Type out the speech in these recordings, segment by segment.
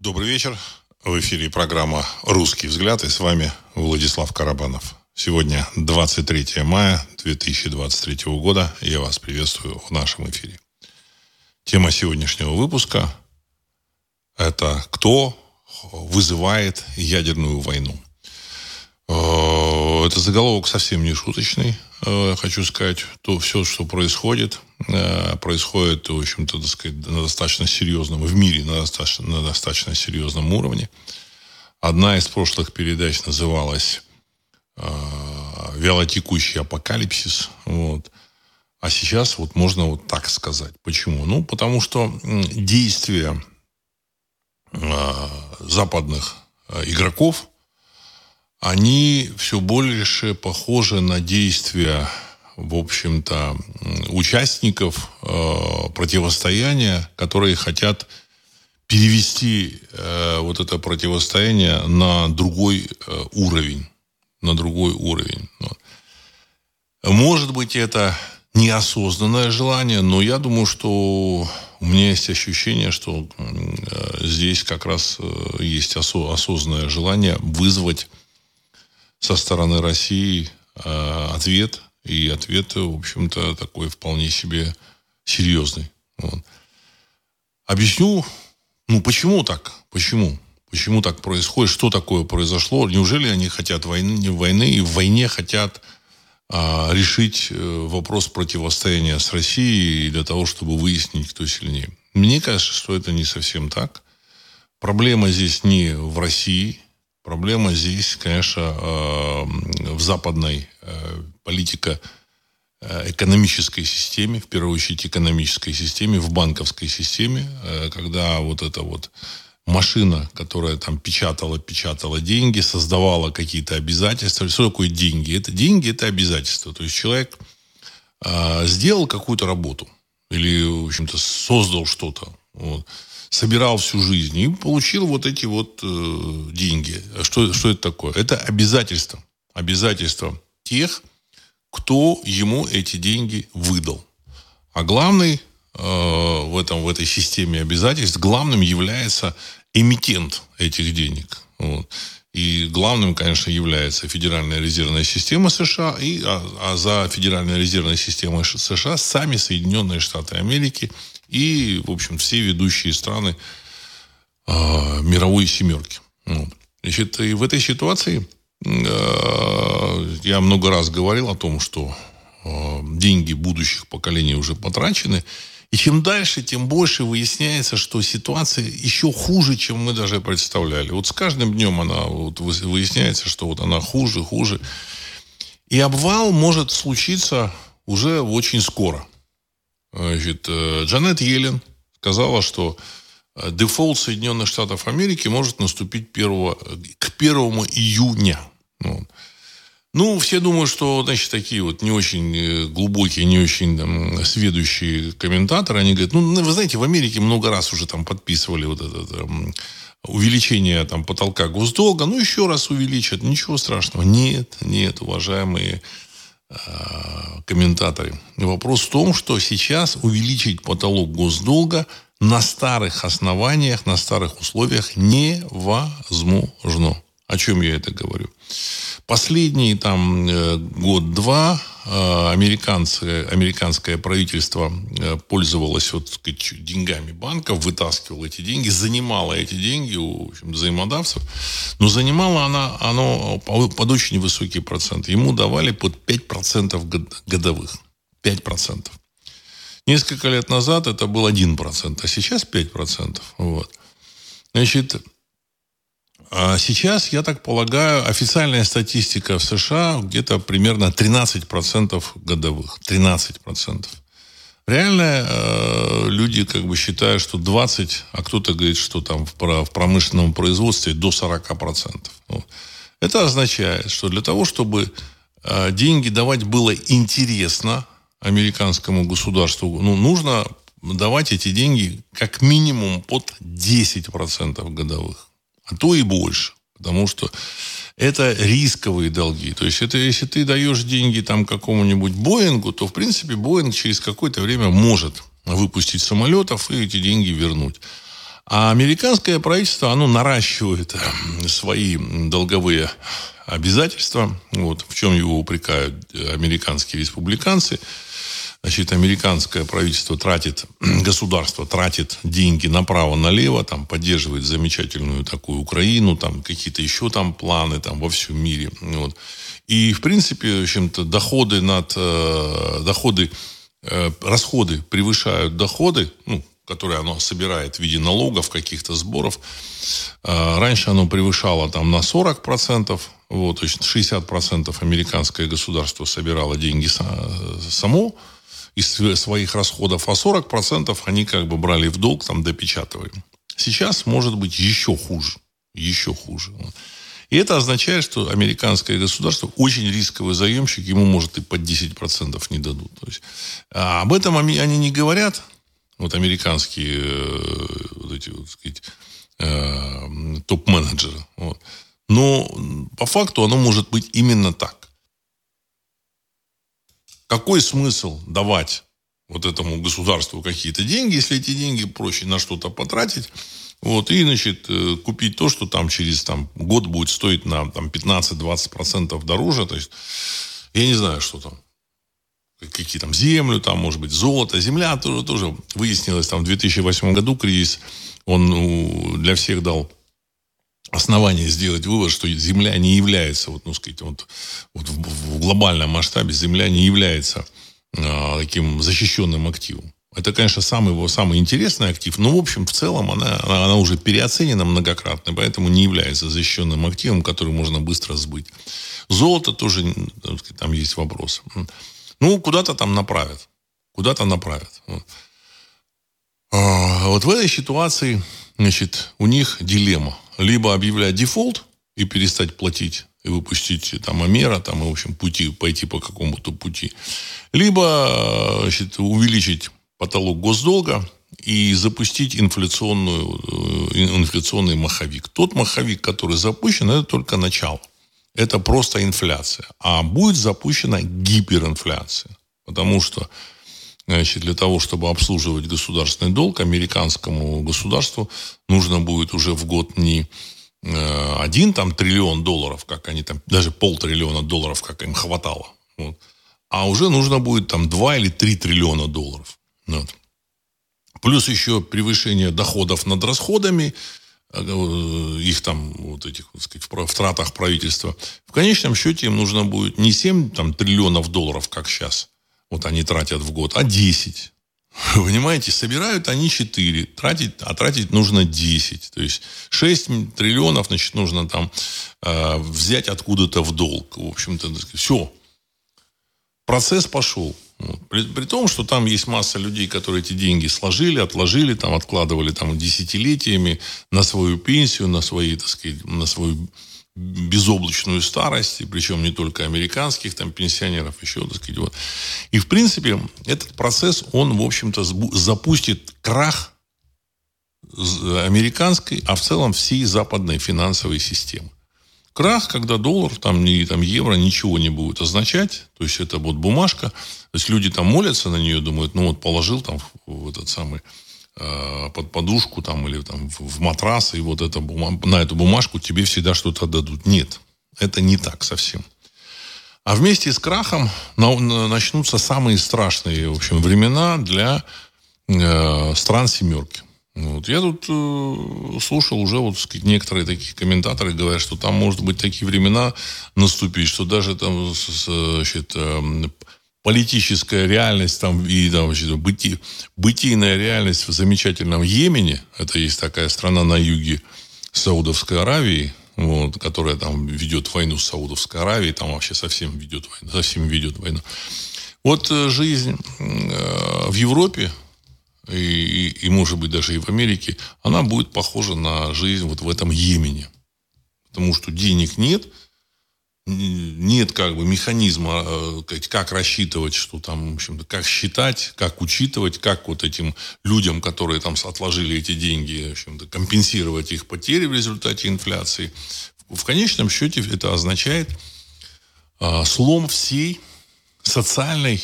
Добрый вечер. В эфире программа «Русский взгляд» и с вами Владислав Карабанов. Сегодня 23 мая 2023 года. Я вас приветствую в нашем эфире. Тема сегодняшнего выпуска – это кто вызывает ядерную войну. Э, это заголовок совсем не шуточный. Э, хочу сказать, то все, что происходит, э, происходит, в общем-то, так сказать, на достаточно серьезном, в мире на достаточно, на достаточно серьезном уровне. Одна из прошлых передач называлась «Вялотекущий апокалипсис». Вот. А сейчас вот можно вот так сказать. Почему? Ну, потому что действия западных игроков – они все больше похожи на действия, в общем-то, участников э, противостояния, которые хотят перевести э, вот это противостояние на другой э, уровень. На другой уровень. Вот. Может быть, это неосознанное желание, но я думаю, что у меня есть ощущение, что э, здесь как раз э, есть осо- осознанное желание вызвать со стороны России э, ответ. И ответ, в общем-то, такой вполне себе серьезный. Вот. Объясню, ну, почему так? Почему? Почему так происходит? Что такое произошло? Неужели они хотят войны, войны и в войне хотят а, решить э, вопрос противостояния с Россией для того, чтобы выяснить, кто сильнее? Мне кажется, что это не совсем так. Проблема здесь не в России, Проблема здесь, конечно, э, в западной э, политико э, экономической системе, в первую очередь экономической системе, в банковской системе, когда вот эта вот машина, которая там печатала, печатала деньги, создавала какие-то обязательства. Что такое деньги? Это деньги, это обязательства. То есть человек сделал какую-то работу или, в общем-то, создал что-то. Вот собирал всю жизнь и получил вот эти вот э, деньги. Что, что это такое? Это обязательство. Обязательство тех, кто ему эти деньги выдал. А главный э, в, этом, в этой системе обязательств, главным является эмитент этих денег. Вот. И главным, конечно, является Федеральная резервная система США, и, а, а за Федеральной резервной системой США сами Соединенные Штаты Америки – и, в общем, все ведущие страны э, мировой семерки. Вот. Значит, и в этой ситуации э, я много раз говорил о том, что э, деньги будущих поколений уже потрачены. И чем дальше, тем больше выясняется, что ситуация еще хуже, чем мы даже представляли. Вот с каждым днем она вот выясняется, что вот она хуже, хуже. И обвал может случиться уже очень скоро. Значит, э, Джанет Йеллен сказала, что э, дефолт Соединенных Штатов Америки может наступить 1, к 1 июня. Вот. Ну, все думают, что, значит, такие вот не очень э, глубокие, не очень там, сведущие комментаторы, они говорят, ну, вы знаете, в Америке много раз уже там подписывали вот это там, увеличение там потолка госдолга, ну, еще раз увеличат, ничего страшного. Нет, нет, уважаемые комментаторы. Вопрос в том, что сейчас увеличить потолок госдолга на старых основаниях, на старых условиях невозможно. О чем я это говорю? Последний там э, год-два американцы, американское правительство пользовалось вот, сказать, деньгами банков, вытаскивало эти деньги, занимало эти деньги у общем, взаимодавцев, но занимало она, оно под очень высокий процент. Ему давали под 5% годовых. 5%. Несколько лет назад это был 1%, а сейчас 5%. Вот. Значит, а сейчас, я так полагаю, официальная статистика в США где-то примерно 13% годовых. 13%. Реально э, люди как бы считают, что 20, а кто-то говорит, что там в, в промышленном производстве до 40%. Вот. Это означает, что для того, чтобы э, деньги давать было интересно американскому государству, ну, нужно давать эти деньги как минимум под 10% годовых а то и больше. Потому что это рисковые долги. То есть, это если ты даешь деньги там какому-нибудь Боингу, то, в принципе, Боинг через какое-то время может выпустить самолетов и эти деньги вернуть. А американское правительство, оно наращивает э, свои долговые обязательства. Вот, в чем его упрекают американские республиканцы. Значит, американское правительство тратит, государство тратит деньги направо-налево, там, поддерживает замечательную такую Украину, там, какие-то еще там планы там, во всем мире. Вот. И, в принципе, в общем-то, доходы над, э, доходы, э, расходы превышают доходы, ну, которые оно собирает в виде налогов, каких-то сборов. Э, раньше оно превышало там на 40%, вот, то есть 60% американское государство собирало деньги само, из своих расходов, а 40% они как бы брали в долг, там допечатывали. Сейчас может быть еще хуже. Еще хуже. И это означает, что американское государство очень рисковый заемщик, ему может и под 10% не дадут. То есть, а об этом они не говорят, вот американские э, вот эти, вот, сказать, э, топ-менеджеры. Вот. Но по факту оно может быть именно так какой смысл давать вот этому государству какие-то деньги, если эти деньги проще на что-то потратить, вот, и, значит, э, купить то, что там через там, год будет стоить на там, 15-20% дороже. То есть, я не знаю, что там. Какие там землю, там, может быть, золото. Земля тоже, тоже выяснилось там в 2008 году кризис. Он для всех дал основание сделать вывод, что Земля не является, вот, ну, сказать, вот, вот в, в глобальном масштабе Земля не является э, таким защищенным активом. Это, конечно, самый его самый интересный актив, но, в общем, в целом она, она, она уже переоценена многократно, поэтому не является защищенным активом, который можно быстро сбыть. Золото тоже, там есть вопрос. Ну, куда-то там направят. Куда-то направят. Вот. А, вот в этой ситуации, значит, у них дилемма либо объявлять дефолт и перестать платить и выпустить там Амера, там, и, в общем, пути, пойти по какому-то пути. Либо значит, увеличить потолок госдолга и запустить инфляционную, э, инфляционный маховик. Тот маховик, который запущен, это только начало. Это просто инфляция. А будет запущена гиперинфляция. Потому что Значит, для того, чтобы обслуживать государственный долг, американскому государству нужно будет уже в год не э, один там триллион долларов, как они там, даже полтриллиона долларов, как им хватало. Вот. А уже нужно будет там 2 или 3 триллиона долларов. Вот. Плюс еще превышение доходов над расходами, э, их там, вот этих, так сказать, в тратах правительства. В конечном счете им нужно будет не 7 там, триллионов долларов, как сейчас, вот они тратят в год, а 10. Вы понимаете, собирают они 4, тратить, а тратить нужно 10. То есть 6 триллионов, значит, нужно там э, взять откуда-то в долг. В общем-то, все. Процесс пошел. При, при том, что там есть масса людей, которые эти деньги сложили, отложили, там, откладывали там, десятилетиями на свою пенсию, на свои, так сказать, на свою безоблачную старость, и причем не только американских там пенсионеров, еще, так сказать, вот. И, в принципе, этот процесс, он, в общем-то, запустит крах американской, а в целом всей западной финансовой системы. Крах, когда доллар, там, ни, там, евро ничего не будет означать, то есть это вот бумажка, то есть люди там молятся на нее, думают, ну вот положил там в этот самый Э, под подушку там или там в матрас, и вот это, на эту бумажку тебе всегда что-то дадут. Нет, это не так совсем. А вместе с крахом начнутся самые страшные, в общем, времена для э, стран семерки. Вот. Я тут э, слушал уже вот некоторые такие комментаторы говорят, что там может быть такие времена наступить, что даже там с, значит, э, политическая реальность там, и там, вообще, быти, бытийная реальность в замечательном Йемене, это есть такая страна на юге Саудовской Аравии, вот, которая там ведет войну с Саудовской Аравией, там вообще совсем ведет войну, совсем ведет войну. Вот э, жизнь э, в Европе и, и, и, может быть, даже и в Америке, она будет похожа на жизнь вот в этом Йемене. Потому что денег нет – нет как бы механизма, э, как рассчитывать, что там, в общем-то, как считать, как учитывать, как вот этим людям, которые там отложили эти деньги, в общем-то, компенсировать их потери в результате инфляции. В конечном счете это означает а, слом всей социальной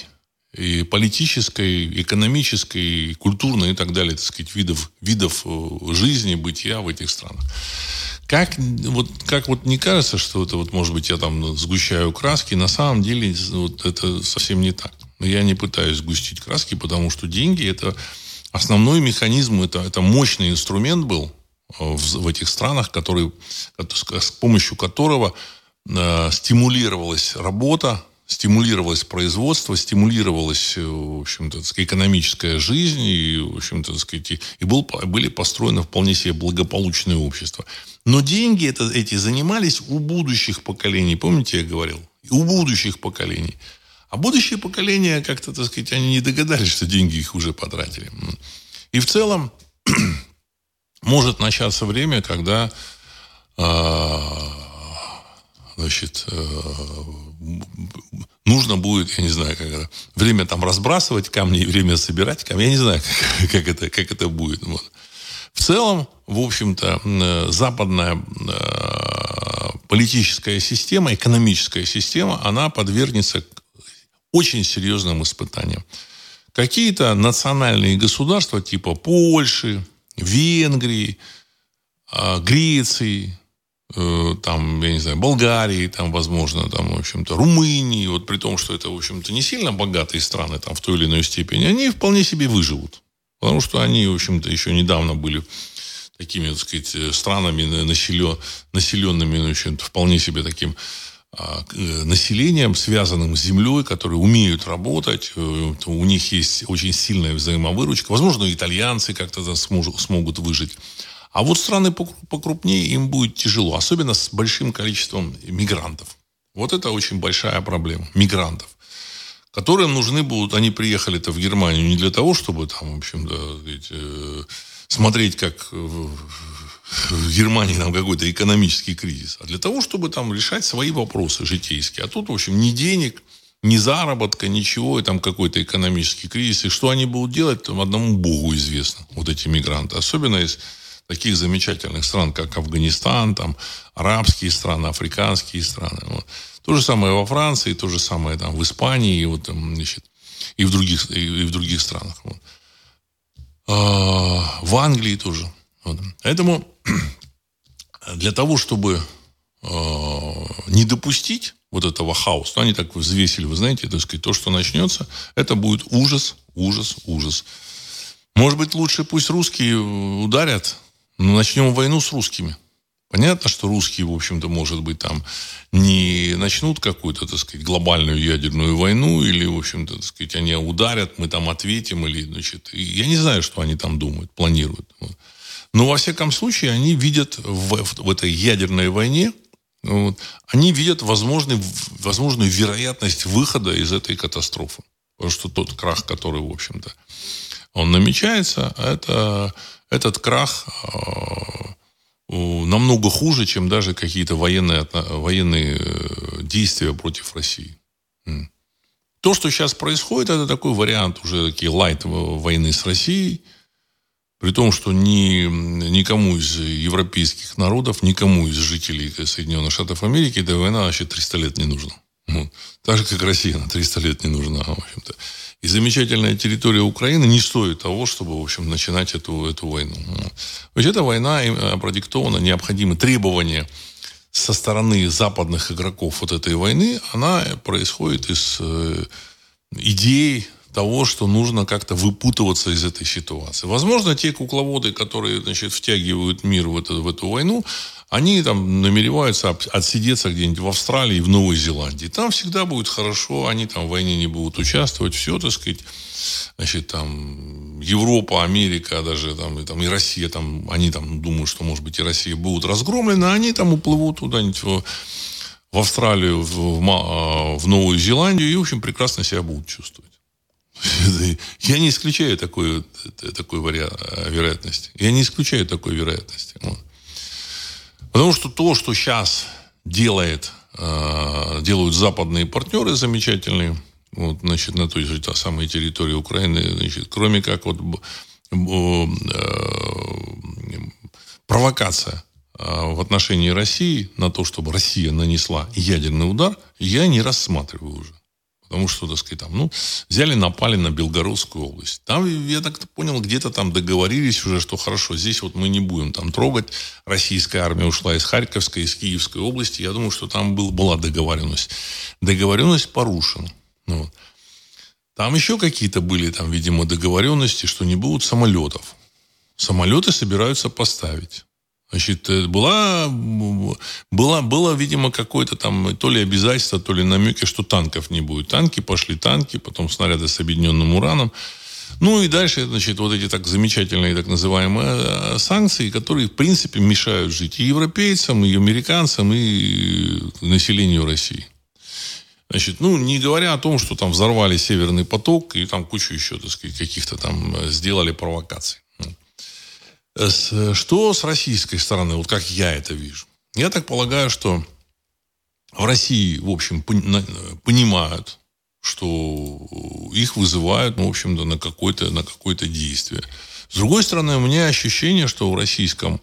и политической, экономической, культурной и так далее, так сказать, видов, видов э, жизни, бытия в этих странах. Как вот, как вот не кажется, что это вот, может быть, я там сгущаю краски, на самом деле вот, это совсем не так. Я не пытаюсь сгустить краски, потому что деньги это основной механизм, это, это мощный инструмент был э, в, в этих странах, который, с помощью которого э, стимулировалась работа, стимулировалось производство, стимулировалась, э, в общем-то, экономическая жизнь, и, в общем-то, сказать, и был, были построены вполне себе благополучные общества. Но деньги это, эти занимались у будущих поколений. Помните, я говорил? У будущих поколений. А будущие поколения как-то, так сказать, они не догадались, что деньги их уже потратили. И в целом может начаться время, когда а, значит, э, нужно будет, я не знаю, как это, время там разбрасывать камни время собирать камни. Я не знаю, как, как, это, как это будет. Вот. В целом, в общем-то, э, западная э, политическая система, экономическая система, она подвергнется очень серьезным испытаниям. Какие-то национальные государства типа Польши, Венгрии, Греции, Э, там, я не знаю, Болгарии, там, возможно, там, в общем-то, Румынии, вот при том, что это, в общем-то, не сильно богатые страны, там, в той или иной степени, они вполне себе выживут. Потому что они, в общем-то, еще недавно были такими, так сказать, э, странами населен, населенными, в общем-то, вполне себе таким а, э, населением, связанным с землей, которые умеют работать, у них есть очень сильная взаимовыручка. Возможно, итальянцы как-то смогут выжить. А вот страны покрупнее им будет тяжело, особенно с большим количеством мигрантов. Вот это очень большая проблема. Мигрантов. Которым нужны будут, они приехали-то в Германию не для того, чтобы там, в общем-то, э, смотреть, как в Германии там какой-то экономический кризис, а для того, чтобы там решать свои вопросы житейские. А тут, в общем, ни денег, ни заработка, ничего, и там какой-то экономический кризис. И что они будут делать, там одному Богу известно, вот эти мигранты. Особенно если таких замечательных стран, как Афганистан, там, арабские страны, африканские страны. Вот. То же самое во Франции, то же самое там в Испании, и, вот, там, значит, и, в, других, и в других странах. Вот. А, в Англии тоже. Вот. Поэтому для того, чтобы а, не допустить вот этого хаоса, ну, они так взвесили, вы знаете, так сказать, то, что начнется, это будет ужас, ужас, ужас. Может быть, лучше пусть русские ударят ну, начнем войну с русскими. Понятно, что русские, в общем-то, может быть, там не начнут какую-то, так сказать, глобальную ядерную войну, или, в общем-то, так сказать, они ударят, мы там ответим, или, значит, я не знаю, что они там думают, планируют. Но, во всяком случае, они видят в, в, в этой ядерной войне, вот, они видят возможный, возможную вероятность выхода из этой катастрофы. Потому что тот крах, который, в общем-то, он намечается, это этот крах э, намного хуже, чем даже какие-то военные, военные э, действия против России. То, что сейчас происходит, это такой вариант уже такие лайт войны с Россией, при том, что ни, никому из европейских народов, никому из жителей Соединенных Штатов Америки эта война вообще 300 лет не нужна. Ну, так же, как Россия, на 300 лет не нужна, в общем-то. И замечательная территория Украины не стоит того, чтобы, в общем, начинать эту, эту войну. Есть эта война э, продиктована необходимы требования со стороны западных игроков вот этой войны, она происходит из э, идей того, что нужно как-то выпутываться из этой ситуации. Возможно, те кукловоды, которые значит, втягивают мир в эту, в эту войну, они там намереваются отсидеться где-нибудь в Австралии, в Новой Зеландии. Там всегда будет хорошо, они там в войне не будут участвовать, все, так сказать. Значит, там Европа, Америка, даже там и, там, и Россия, там, они там думают, что, может быть, и Россия будут разгромлены, а они там уплывут куда-нибудь в, в Австралию, в, в, а, в Новую Зеландию и, в общем, прекрасно себя будут чувствовать. Я не исключаю такой, такой вариа- вероятности. Я не исключаю такой вероятности. Вот. Потому что то, что сейчас делает, э, делают западные партнеры замечательные, вот, значит, на той же та самой территории Украины, значит, кроме как вот э, провокация э, в отношении России на то, чтобы Россия нанесла ядерный удар, я не рассматриваю уже. Потому что, так сказать, там, ну, взяли, напали на Белгородскую область. Там, я так понял, где-то там договорились уже, что хорошо, здесь вот мы не будем там трогать. Российская армия ушла из Харьковской, из Киевской области. Я думаю, что там был, была договоренность. Договоренность порушена. Ну, вот. Там еще какие-то были, там, видимо, договоренности, что не будут самолетов. Самолеты собираются поставить. Значит, э, была, была, было, видимо, какое-то там то ли обязательство, то ли намеки, что танков не будет. Танки пошли танки, потом снаряды с объединенным ураном. Ну и дальше, значит, вот эти так замечательные так называемые э, санкции, которые, в принципе, мешают жить и европейцам, и американцам, и населению России. Значит, ну, не говоря о том, что там взорвали Северный поток и там кучу еще, так сказать, каких-то там э, сделали провокаций. Что с российской стороны, вот как я это вижу? Я так полагаю, что в России, в общем, понимают, что их вызывают, ну, в общем-то, на какое-то на какое-то действие. С другой стороны, у меня ощущение, что в российском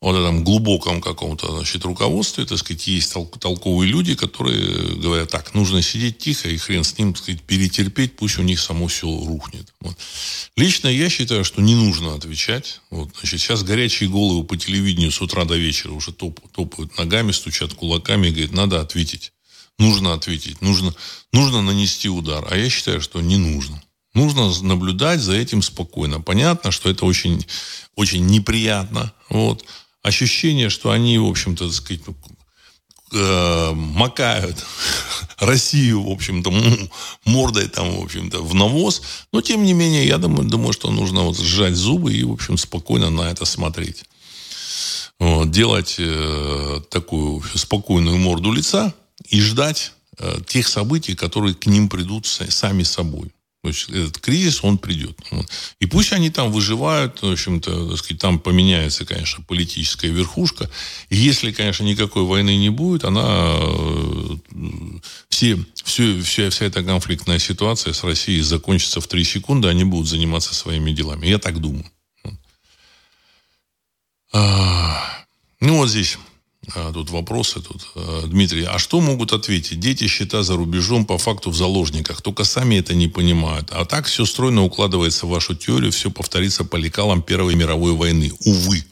вот этом глубоком каком-то, значит, руководстве, так сказать, есть тол- толковые люди, которые говорят, так, нужно сидеть тихо и хрен с ним, так сказать, перетерпеть, пусть у них само все рухнет. Вот. Лично я считаю, что не нужно отвечать. Вот, значит, сейчас горячие головы по телевидению с утра до вечера уже топ, топают ногами, стучат кулаками говорят, надо ответить. Нужно ответить, нужно, нужно нанести удар. А я считаю, что не нужно. Нужно наблюдать за этим спокойно. Понятно, что это очень, очень неприятно. Вот ощущение, что они, в общем-то, так сказать, э, макают Россию, в общем-то, мордой там, в общем-то, в навоз. Но, тем не менее, я думаю, думаю что нужно вот сжать зубы и, в общем, спокойно на это смотреть. Вот, делать э, такую спокойную морду лица и ждать э, тех событий, которые к ним придут сами собой. То есть этот кризис, он придет. И пусть они там выживают, в общем-то, сказать, там поменяется, конечно, политическая верхушка. И если, конечно, никакой войны не будет, она э, все, все, вся, вся эта конфликтная ситуация с Россией закончится в три секунды, они будут заниматься своими делами. Я так думаю. А, ну, вот здесь тут вопросы. Тут. А, Дмитрий, а что могут ответить? Дети счета за рубежом по факту в заложниках. Только сами это не понимают. А так все стройно укладывается в вашу теорию. Все повторится по лекалам Первой мировой войны. Увы.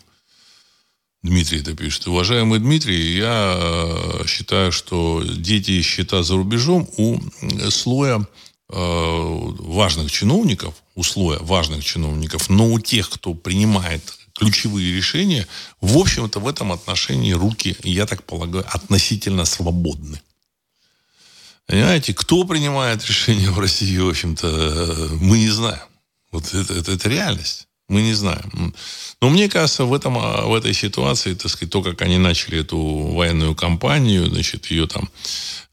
Дмитрий это пишет. Уважаемый Дмитрий, я а, считаю, что дети счета за рубежом у слоя важных чиновников, у слоя важных чиновников, но у тех, кто принимает ключевые решения, в общем-то, в этом отношении руки, я так полагаю, относительно свободны. Понимаете, кто принимает решения в России, в общем-то, мы не знаем. Вот это, это, это реальность. Мы не знаем. Но мне кажется, в, этом, в этой ситуации, так сказать, то, как они начали эту военную кампанию, значит, ее там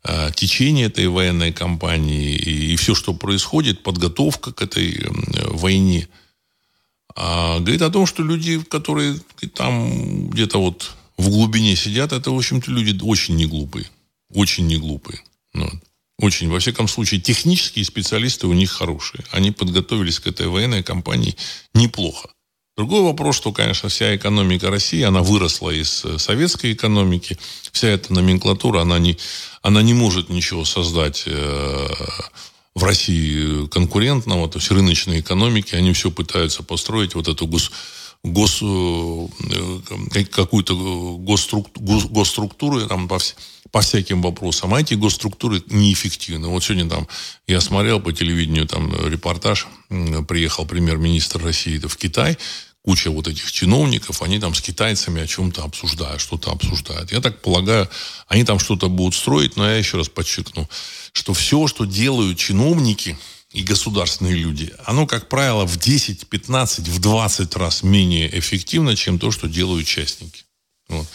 э, течение этой военной кампании и, и все, что происходит, подготовка к этой войне – а говорит о том, что люди, которые там где-то вот в глубине сидят, это, в общем-то, люди очень не глупые. Очень не глупые. Ну, очень. Во всяком случае, технические специалисты у них хорошие. Они подготовились к этой военной кампании неплохо. Другой вопрос, что, конечно, вся экономика России, она выросла из э, советской экономики. Вся эта номенклатура, она не, она не может ничего создать э, в России конкурентного, то есть рыночной экономики, они все пытаются построить вот эту гос, гос, э, какую-то госструктуру, гос, госструктуру там по, по всяким вопросам. А эти госструктуры неэффективны. Вот сегодня там я смотрел по телевидению там репортаж, приехал премьер-министр России в Китай, куча вот этих чиновников, они там с китайцами о чем-то обсуждают, что-то обсуждают. Я так полагаю, они там что-то будут строить, но я еще раз подчеркну, что все, что делают чиновники и государственные люди, оно, как правило, в 10, 15, в 20 раз менее эффективно, чем то, что делают частники. Вот.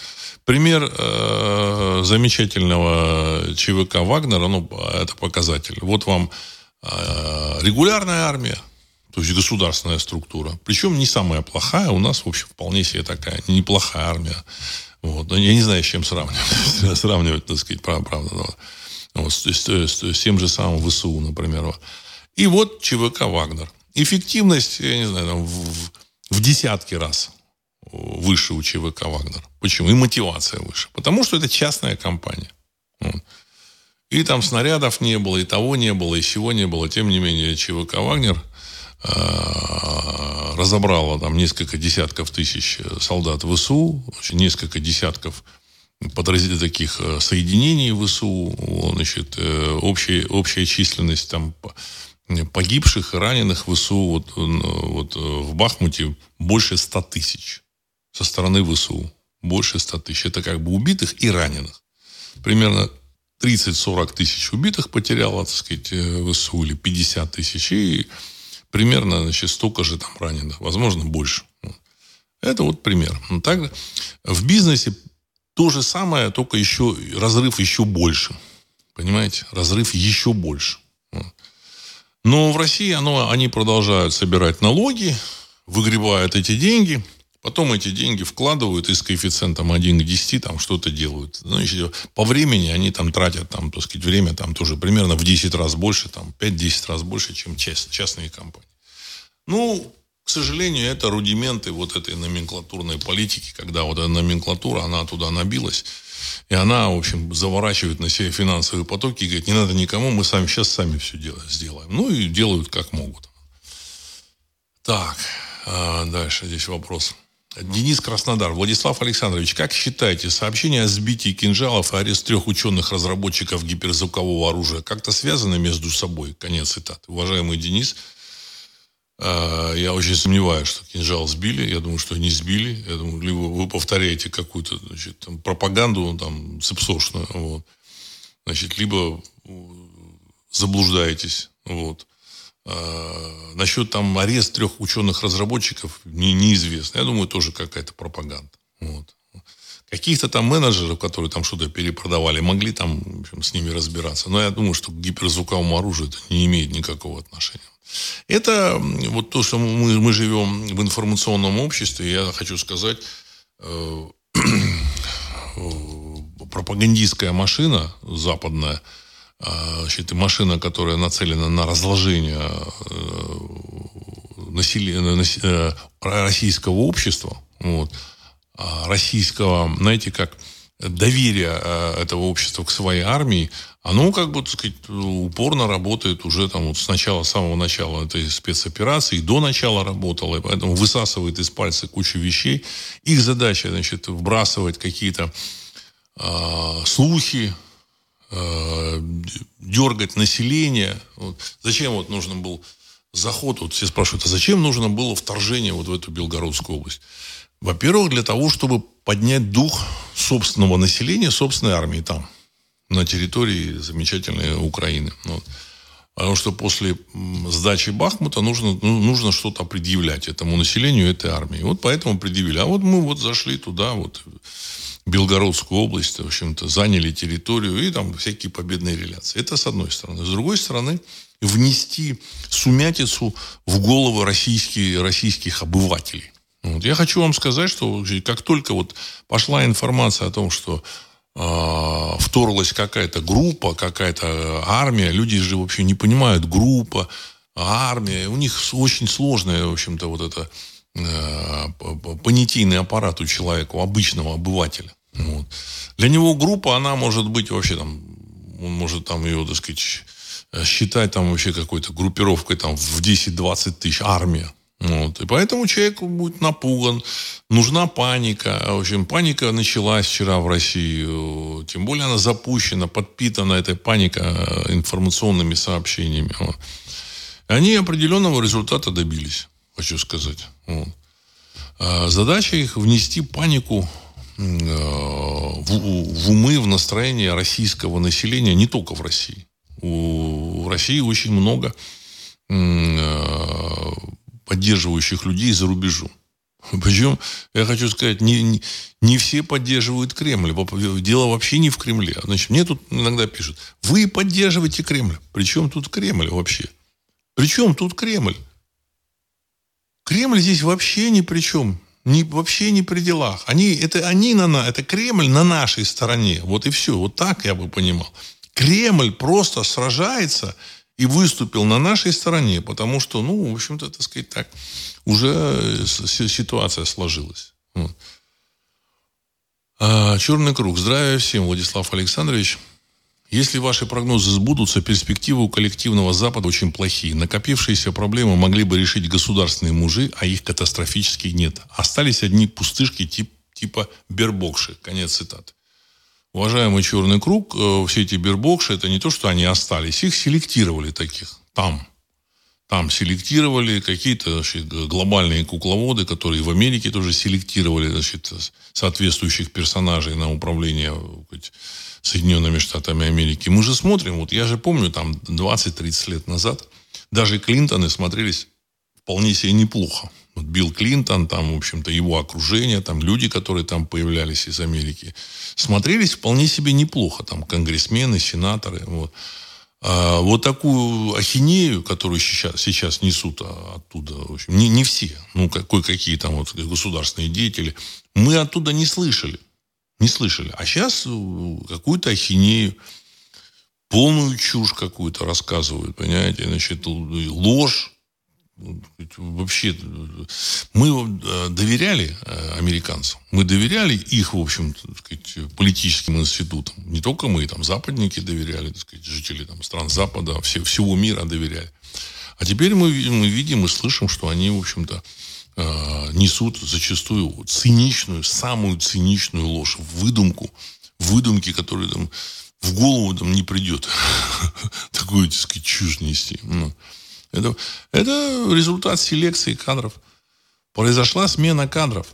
Пример э, замечательного ЧВК Вагнера, ну, это показатель. Вот вам э, регулярная армия, то есть государственная структура. Причем не самая плохая, у нас, в общем, вполне себе такая неплохая армия. Вот. Я не знаю, с чем сравнивать. сравнивать, так сказать, правда. Вот, с, с, с, с тем же самым ВСУ, например. И вот ЧВК «Вагнер». Эффективность, я не знаю, там, в, в десятки раз выше у ЧВК «Вагнер». Почему? И мотивация выше. Потому что это частная компания. Вот. И там снарядов не было, и того не было, и всего не было. Тем не менее, ЧВК «Вагнер» э, разобрала там несколько десятков тысяч солдат ВСУ, несколько десятков подразделений таких э, соединений ВСУ, значит, э, общая, общая численность там погибших и раненых ВСУ вот, вот в Бахмуте больше 100 тысяч со стороны ВСУ. Больше 100 тысяч. Это как бы убитых и раненых. Примерно 30-40 тысяч убитых потеряло, так сказать, ВСУ, или 50 тысяч. И примерно значит, столько же там раненых. Возможно, больше. Это вот пример. Так, в бизнесе то же самое, только еще разрыв еще больше. Понимаете? Разрыв еще больше. Но в России оно, они продолжают собирать налоги, выгребают эти деньги, потом эти деньги вкладывают и с коэффициентом 1 к 10 там что-то делают. Значит, по времени они там тратят, там, так сказать, время там тоже примерно в 10 раз больше, там 5-10 раз больше, чем частные компании. Ну, к сожалению, это рудименты вот этой номенклатурной политики, когда вот эта номенклатура, она туда набилась, и она, в общем, заворачивает на себе финансовые потоки и говорит, не надо никому, мы сами сейчас сами все делаем, сделаем. Ну и делают как могут. Так, а дальше здесь вопрос. Денис Краснодар. Владислав Александрович, как считаете, сообщение о сбитии кинжалов и арест трех ученых-разработчиков гиперзвукового оружия как-то связаны между собой? Конец цитаты. Уважаемый Денис, а, я очень сомневаюсь, что кинжал сбили. Я думаю, что не сбили. Я думаю, либо вы повторяете какую-то значит, там, пропаганду там, цепсошную, вот. значит, либо заблуждаетесь. Вот. А, насчет там арест трех ученых-разработчиков не, неизвестно. Я думаю, тоже какая-то пропаганда. Вот. Каких-то там менеджеров, которые там что-то перепродавали, могли там в общем, с ними разбираться. Но я думаю, что к гиперзвуковому оружию это не имеет никакого отношения. Это вот то, что мы, мы живем в информационном обществе, я хочу сказать, э, пропагандистская машина западная, э, значит, машина, которая нацелена на разложение э, населения, э, российского общества, вот, а российского, знаете, как доверие э, этого общества к своей армии, оно, как бы, так сказать, упорно работает уже там вот с начала, с самого начала этой спецоперации, до начала работало, и поэтому высасывает из пальца кучу вещей. Их задача, значит, вбрасывать какие-то э, слухи, э, дергать население. Вот. Зачем вот нужно был заход, вот все спрашивают, а зачем нужно было вторжение вот в эту Белгородскую область? Во-первых, для того, чтобы поднять дух собственного населения, собственной армии там, на территории замечательной Украины. Вот. Потому что после сдачи Бахмута нужно, ну, нужно что-то предъявлять этому населению, этой армии. Вот поэтому предъявили. А вот мы вот зашли туда, вот Белгородскую область, в общем-то, заняли территорию и там всякие победные реляции. Это с одной стороны. С другой стороны, внести сумятицу в головы российских, российских обывателей. Вот. Я хочу вам сказать, что как только вот пошла информация о том, что э, вторглась какая-то группа, какая-то армия, люди же вообще не понимают, группа, армия, у них очень сложная, в общем-то, вот это э, понятийный аппарат у человека, у обычного обывателя. Вот. Для него группа, она может быть вообще там, он может там ее, так сказать, считать там вообще какой-то группировкой там в 10-20 тысяч, армия. Вот. И поэтому человек будет напуган. Нужна паника. В общем, паника началась вчера в России. Тем более она запущена, подпитана этой паникой э, информационными сообщениями. Они определенного результата добились, хочу сказать. Вот. А задача их внести панику э, в, в умы, в настроение российского населения, не только в России. У, России очень много э, поддерживающих людей за рубежом. Причем, я хочу сказать, не, не, не все поддерживают Кремль. Дело вообще не в Кремле. Значит, мне тут иногда пишут, вы поддерживаете Кремль. Причем тут Кремль вообще? Причем тут Кремль? Кремль здесь вообще ни при чем. Ни, вообще не при делах. Они, это они на нас, это Кремль на нашей стороне. Вот и все. Вот так я бы понимал. Кремль просто сражается и выступил на нашей стороне, потому что, ну, в общем-то, так сказать, так уже ситуация сложилась. Вот. А, Черный круг. Здравия всем, Владислав Александрович. Если ваши прогнозы сбудутся, перспективы у коллективного Запада очень плохие. Накопившиеся проблемы могли бы решить государственные мужи, а их катастрофически нет. Остались одни пустышки тип, типа бербокши. Конец цитаты. Уважаемый черный круг, э, все эти бербокши, это не то, что они остались, их селектировали таких там. Там селектировали какие-то глобальные кукловоды, которые в Америке тоже селектировали значит, соответствующих персонажей на управление сказать, Соединенными Штатами Америки. Мы же смотрим, вот я же помню, там 20-30 лет назад даже Клинтоны смотрелись вполне себе неплохо. Вот Билл Клинтон, там, в общем-то, его окружение, там люди, которые там появлялись из Америки, смотрелись вполне себе неплохо. Там конгрессмены, сенаторы. Вот. А вот такую ахинею, которую сейчас, сейчас несут оттуда, в общем, не, не все, ну, кое-какие там вот государственные деятели, мы оттуда не слышали. Не слышали. А сейчас э, какую-то ахинею, полную чушь какую-то рассказывают, понимаете, значит, ложь. Вообще, мы э, доверяли э, американцам, мы доверяли их, в общем, сказать, политическим институтам. Не только мы, там, западники доверяли, так сказать, жители там, стран Запада, все, всего мира доверяли. А теперь мы, мы видим и слышим, что они, в общем-то, Э, несут зачастую циничную, самую циничную ложь, выдумку, выдумки, которые там в голову там не придет такую, так сказать, чушь нести. Ну, это, это результат селекции кадров. Произошла смена кадров.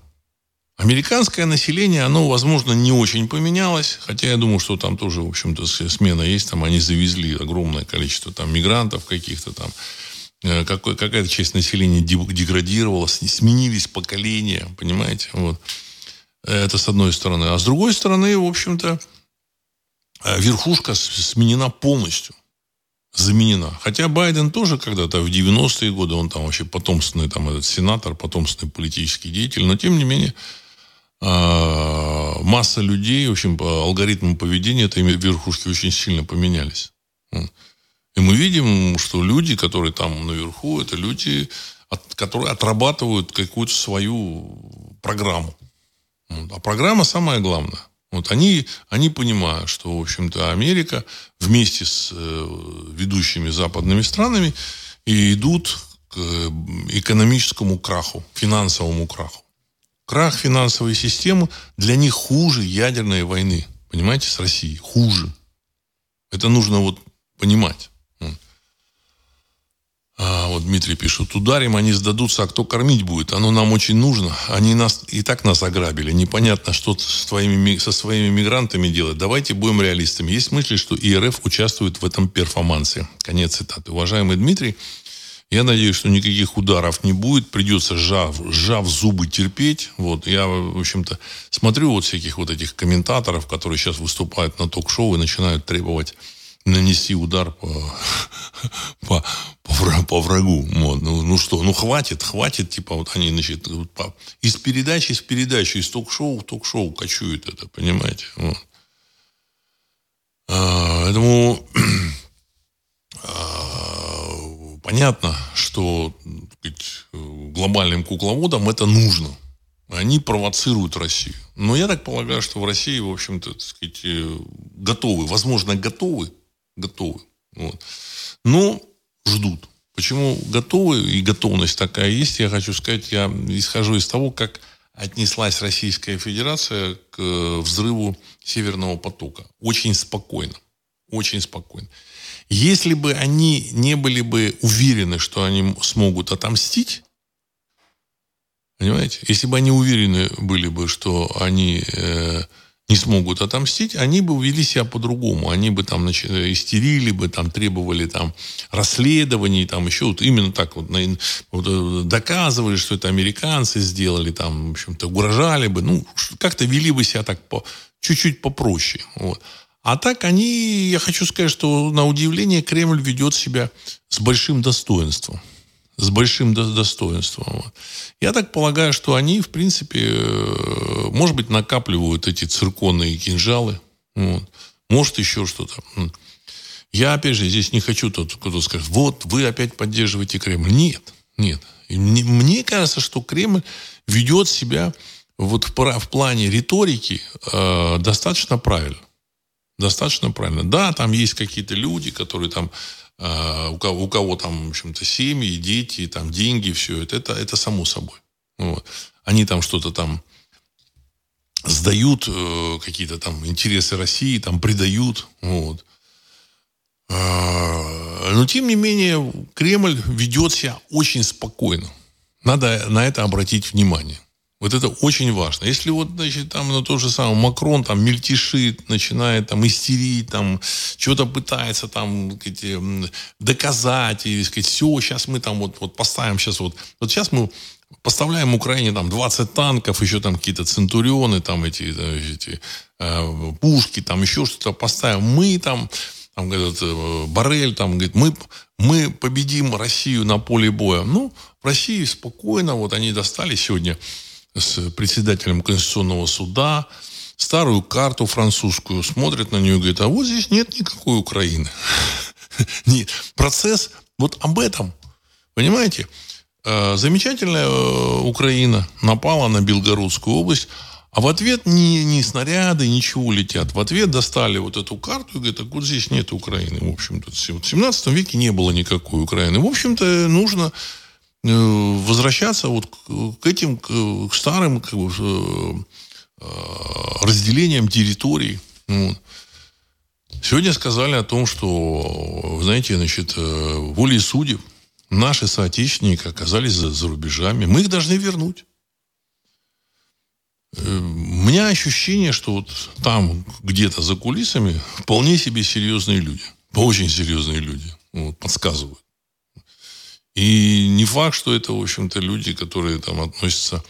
Американское население, оно, возможно, не очень поменялось, хотя я думаю, что там тоже, в общем-то, смена есть, там они завезли огромное количество там мигрантов каких-то там, Э, какой, какая-то часть населения деградировала, сменились поколения, понимаете? Вот. Это с одной стороны. А с другой стороны, в общем-то, э, верхушка сменена полностью. Заменена. Хотя Байден тоже когда-то в 90-е годы, он там вообще потомственный там, этот сенатор, потомственный политический деятель, но тем не менее э, масса людей, в общем, по алгоритмам поведения этой верхушки очень сильно поменялись. И мы видим, что люди, которые там наверху, это люди, которые отрабатывают какую-то свою программу. А программа самая главная. Вот они, они понимают, что, в общем-то, Америка вместе с э, ведущими западными странами и идут к э, экономическому краху, финансовому краху. Крах финансовой системы для них хуже ядерной войны. Понимаете, с Россией. Хуже. Это нужно вот понимать. Дмитрий пишет, ударим, они сдадутся, а кто кормить будет? Оно нам очень нужно. Они нас и так нас ограбили. Непонятно, что с твоими, со своими мигрантами делать. Давайте будем реалистами. Есть мысли, что ИРФ участвует в этом перформансе. Конец цитаты. Уважаемый Дмитрий, я надеюсь, что никаких ударов не будет. Придется, сжав, сжав зубы, терпеть. Вот. Я, в общем-то, смотрю вот всяких вот этих комментаторов, которые сейчас выступают на ток-шоу и начинают требовать нанести удар по, по, по, по врагу. Вот. Ну, ну что, ну хватит, хватит, типа вот они, значит, по, из передачи в передачу, из ток-шоу ток-шоу кочуют это, понимаете? Вот. А, поэтому а, понятно, что сказать, глобальным кукловодам это нужно. Они провоцируют Россию. Но я так полагаю, что в России, в общем-то, сказать, э, готовы, возможно, готовы готовы. Вот. Но ждут. Почему готовы и готовность такая есть, я хочу сказать, я исхожу из того, как отнеслась Российская Федерация к э, взрыву Северного потока. Очень спокойно. Очень спокойно. Если бы они не были бы уверены, что они смогут отомстить, понимаете, если бы они уверены были бы, что они э, не смогут отомстить, они бы вели себя по-другому. Они бы там значит, истерили бы, там, требовали там, расследований, там, еще вот именно так вот, вот э, доказывали, что это американцы сделали, там, в общем-то, угрожали бы, ну, как-то вели бы себя так по, чуть-чуть попроще. Вот. А так они, я хочу сказать, что на удивление Кремль ведет себя с большим достоинством с большим достоинством. Я так полагаю, что они, в принципе, э, может быть, накапливают эти цирконные кинжалы. Вот. Может, еще что-то. Я, опять же, здесь не хочу тот, кто скажет, вот, вы опять поддерживаете Кремль. Нет, нет. Мне, кажется, что Кремль ведет себя вот в, в плане риторики э, достаточно правильно. Достаточно правильно. Да, там есть какие-то люди, которые там у, кого, у кого там, в общем-то, семьи, дети, там деньги, все это, это, это само собой. Вот. Они там что-то там сдают, э, какие-то там интересы России, там предают. Вот. А, но, тем не менее, Кремль ведет себя очень спокойно. Надо на это обратить внимание. Вот это очень важно. Если вот, значит, там ну, то же самое Макрон там мельтешит, начинает там истерить, там что-то пытается там сказать, доказать, и сказать, все, сейчас мы там вот, вот поставим сейчас вот, вот сейчас мы поставляем Украине там 20 танков, еще там какие-то центурионы, там эти, эти э, пушки, там еще что-то поставим. Мы там, там говорят, э, Барель, там, говорит, мы, мы победим Россию на поле боя. Ну, в России спокойно, вот они достали сегодня с председателем Конституционного суда старую карту французскую, смотрят на нее и говорят, а вот здесь нет никакой Украины. Процесс вот об этом. Понимаете? Э, замечательная э, Украина напала на Белгородскую область, а в ответ ни, ни снаряды, ничего летят. В ответ достали вот эту карту и говорят, так вот здесь нет Украины. В общем-то, в 17 веке не было никакой Украины. В общем-то, нужно возвращаться вот к этим, к старым как бы, разделениям территорий. Сегодня сказали о том, что, знаете, значит, волей судеб наши соотечественники оказались за, за рубежами. Мы их должны вернуть. Э, у меня ощущение, что вот там, где-то за кулисами, вполне себе серьезные люди. Очень серьезные люди. Вот, подсказывают. И не факт, что это, в общем-то, люди, которые там относятся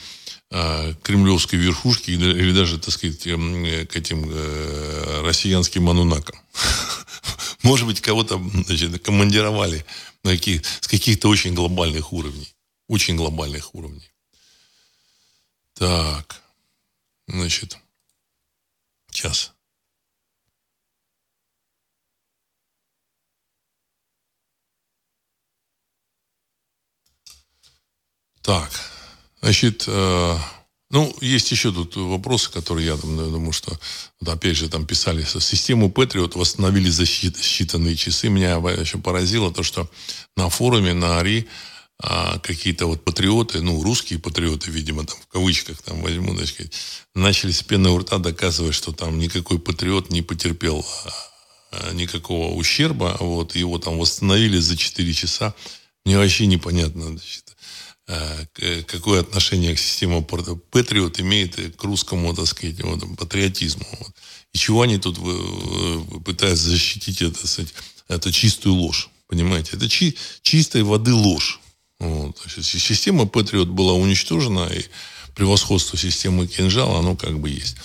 э, к кремлевской верхушке или, даже, так сказать, к этим э, россиянским анунакам. Может быть, кого-то значит, командировали каких, с каких-то очень глобальных уровней. Очень глобальных уровней. Так. Значит. Сейчас. Так. Значит, э, ну, есть еще тут вопросы, которые я там, думаю, что, опять же, там писали, систему Patriot восстановили за считанные часы. Меня еще поразило то, что на форуме, на АРИ, а, какие-то вот патриоты, ну, русские патриоты, видимо, там, в кавычках там возьму, так сказать, начали с пены у рта доказывать, что там никакой патриот не потерпел а, никакого ущерба, вот, его там восстановили за 4 часа. Мне вообще непонятно, значит, какое отношение к системе Патриот имеет к русскому, так сказать, вот, патриотизму. Вот. И чего они тут пытаются защитить это, сказать, это чистую ложь. Понимаете? Это чи, чистой воды ложь. Вот. Система Патриот была уничтожена, и превосходство системы кинжала, оно как бы есть.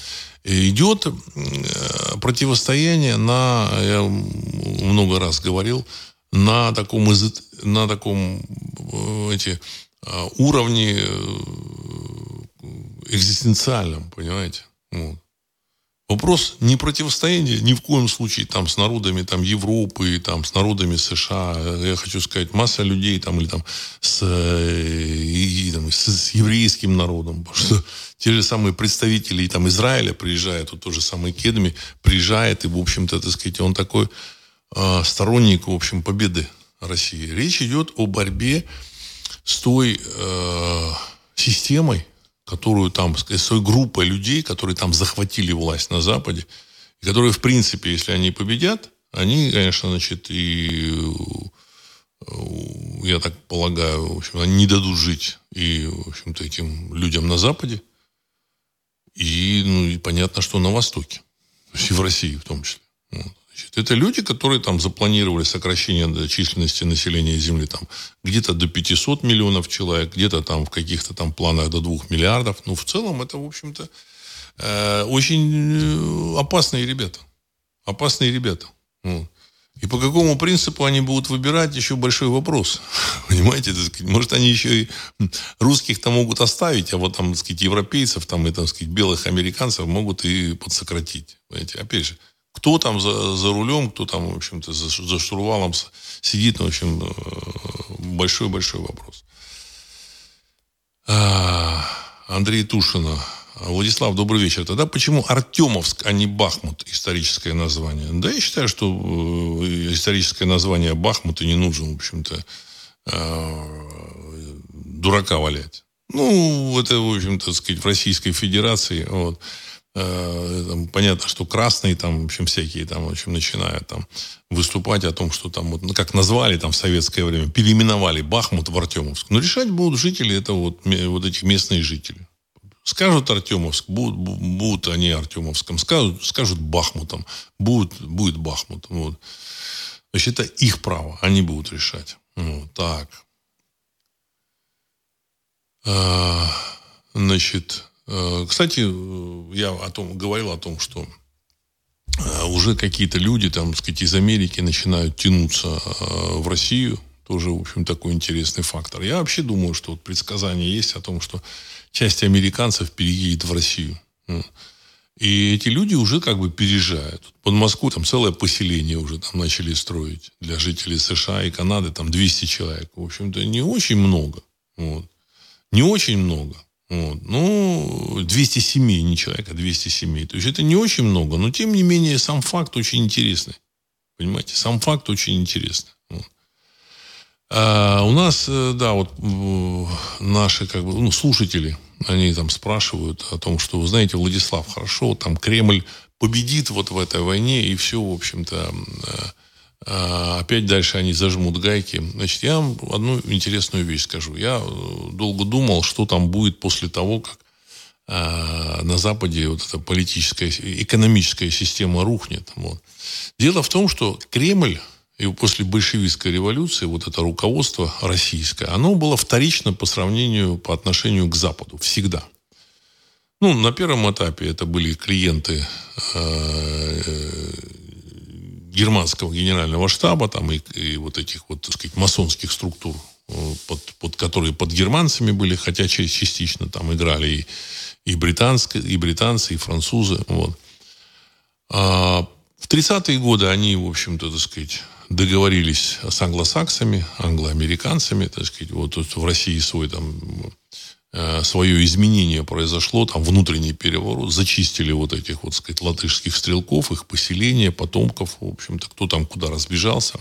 И идет э, противостояние на, я много раз говорил, на таком, на таком э, эти, Э, уровне э, экзистенциальном, понимаете? Вот. Вопрос не противостояния ни в коем случае там с народами там Европы, там с народами США. Я хочу сказать, масса людей там или там с, э, и, там, с, с еврейским народом. Потому что те же самые представители там Израиля приезжают, вот тоже самый Кедми приезжает, и, в общем-то, так сказать, он такой э, сторонник, в общем, победы России. Речь идет о борьбе с той э, системой, которую там, с той группой людей, которые там захватили власть на Западе, и которые, в принципе, если они победят, они, конечно, значит, и э, я так полагаю, в общем, они не дадут жить и, в общем-то, этим людям на Западе, и, ну, и понятно, что на Востоке, и в России в том числе. Вот. Значит, это люди, которые там запланировали сокращение численности населения Земли там где-то до 500 миллионов человек, где-то там в каких-то там планах до 2 миллиардов. Но в целом это, в общем-то, э, очень э, опасные ребята. Опасные ребята. Вот. И по какому принципу они будут выбирать, еще большой вопрос. Понимаете, может, они еще и русских-то могут оставить, а вот там, так сказать, европейцев, там, и, так сказать, белых американцев могут и подсократить. Понимаете, опять же, кто там за, за рулем, кто там, в общем-то, за, за штурвалом сидит, ну, в общем, э, большой-большой вопрос. А, Андрей Тушина. Владислав, добрый вечер. Тогда почему Артемовск, а не Бахмут историческое название? Да, я считаю, что э, историческое название Бахмута не нужно, в общем-то, э, дурака валять. Ну, это, в общем-то, сказать, в Российской Федерации. Вот. Э, там, понятно, что красные там, в общем, всякие там, в общем, начинают там выступать о том, что там, вот, ну, как назвали там в советское время, переименовали Бахмут в Артемовск. Но решать будут жители, это вот, вот этих местные жители. Скажут Артемовск, будут, будут они Артемовском. Скажут, скажут Бахмутом, будут, будет Бахмутом. Вот. Значит, это их право, они будут решать. Вот, так. А, значит, кстати, я о том, говорил о том, что э, уже какие-то люди, там, сказать, из Америки начинают тянуться э, в Россию. Тоже, в общем, такой интересный фактор. Я вообще думаю, что вот предсказание есть о том, что часть американцев переедет в Россию. И эти люди уже как бы переезжают. Под Москву там целое поселение уже там начали строить для жителей США и Канады. Там 200 человек. В общем-то, не очень много. Вот. Не очень много. Вот. Ну, 207, не человека, 207. То есть это не очень много, но тем не менее сам факт очень интересный. Понимаете, сам факт очень интересный. А у нас, э, да, вот наши как бы, ну, слушатели, они там спрашивают о том, что, вы знаете, Владислав, хорошо, там Кремль победит вот в этой войне, и все, в общем-то, э, а, опять дальше они зажмут гайки. Значит, я вам одну интересную вещь скажу. Я э, долго думал, что там будет после того, как а, на Западе вот эта политическая, экономическая система рухнет. Вот. Дело в том, что Кремль и после большевистской революции вот это руководство российское, оно было вторично по сравнению, по отношению к Западу. Всегда. Ну, на первом этапе это были клиенты э, германского генерального штаба там, и, и вот этих вот, так сказать, масонских структур, э, под, под которые под германцами были, хотя частично там играли и, и, британские, и британцы, и французы. Вот. А в 30-е годы они, в общем-то, так сказать, договорились с англосаксами, англоамериканцами, так сказать, вот тут в России свой там свое изменение произошло, там внутренний переворот, зачистили вот этих вот, сказать, латышских стрелков, их поселения, потомков, в общем-то, кто там куда разбежался.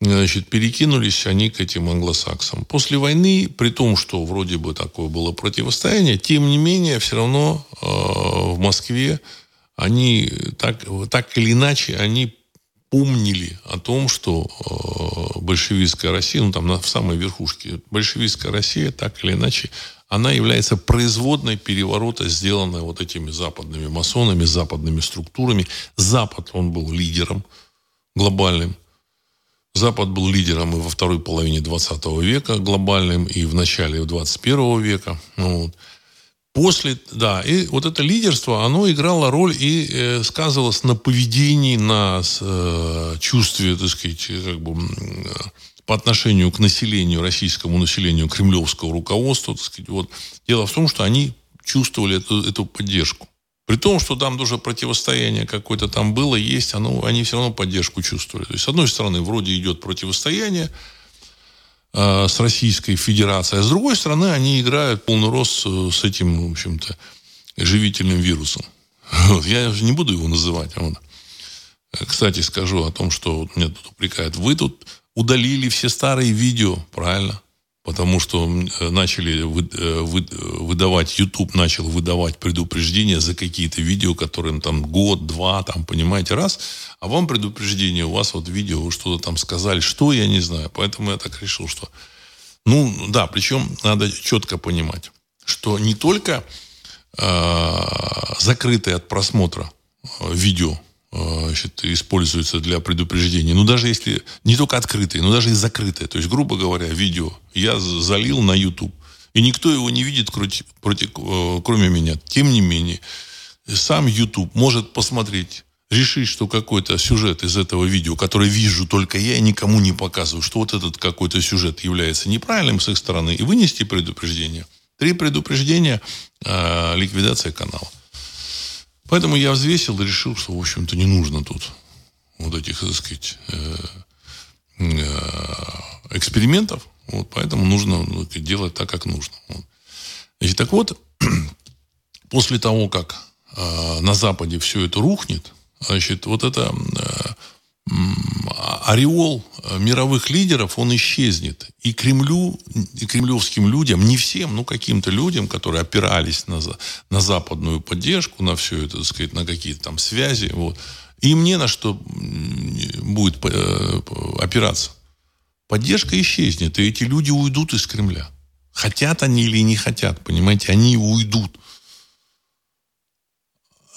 Значит, перекинулись они к этим англосаксам. После войны, при том, что вроде бы такое было противостояние, тем не менее, все равно э, в Москве они так, так или иначе, они помнили о том, что э, большевистская Россия, ну там на, в самой верхушке, большевистская Россия, так или иначе, она является производной переворота, сделанной вот этими западными масонами, западными структурами. Запад, он был лидером глобальным. Запад был лидером и во второй половине 20 века глобальным, и в начале 21 века. Ну, вот. После, да, и вот это лидерство, оно играло роль и э, сказывалось на поведении, на э, чувстве, так сказать, как бы, э, по отношению к населению, российскому населению, кремлевского руководства, так сказать, вот. Дело в том, что они чувствовали эту, эту поддержку. При том, что там тоже противостояние какое-то там было, есть, оно, они все равно поддержку чувствовали. То есть, с одной стороны, вроде идет противостояние, Э, с Российской Федерацией. А с другой стороны, они играют полный рост э, с этим, в общем-то, живительным вирусом. Вот. Я же не буду его называть. Вот. Кстати, скажу о том, что меня тут упрекают. Вы тут удалили все старые видео, правильно? Потому что э, начали э, выдавать, YouTube начал выдавать предупреждения за какие-то видео, которые там год, два, там, понимаете, раз, а вам предупреждение, у вас вот видео, вы что-то там сказали, что, я не знаю. Поэтому я так решил, что... Ну, да, причем надо четко понимать, что не только э, закрытые от просмотра э, видео Э, значит, используется для предупреждения. Ну, даже если не только открытые, но даже и закрытые. То есть, грубо говоря, видео я залил на YouTube. И никто его не видит, против, э, кроме меня. Тем не менее, сам YouTube может посмотреть, решить, что какой-то сюжет из этого видео, который вижу только я и никому не показываю, что вот этот какой-то сюжет является неправильным с их стороны, и вынести предупреждение. Три предупреждения, э, ликвидация канала. Поэтому я взвесил и решил, что, в общем-то, не нужно тут вот этих, так сказать, э, э, экспериментов. Вот, поэтому нужно ну, делать так, как нужно. Вот. Значит, так вот, после того, как э, на Западе все это рухнет, значит, вот это ореол э, мировых лидеров, он исчезнет. И Кремлю, и кремлевским людям, не всем, но каким-то людям, которые опирались на, на западную поддержку, на все это, так сказать, на какие-то там связи, вот, им не на что будет э, опираться. Поддержка исчезнет, и эти люди уйдут из Кремля. Хотят они или не хотят, понимаете, они уйдут.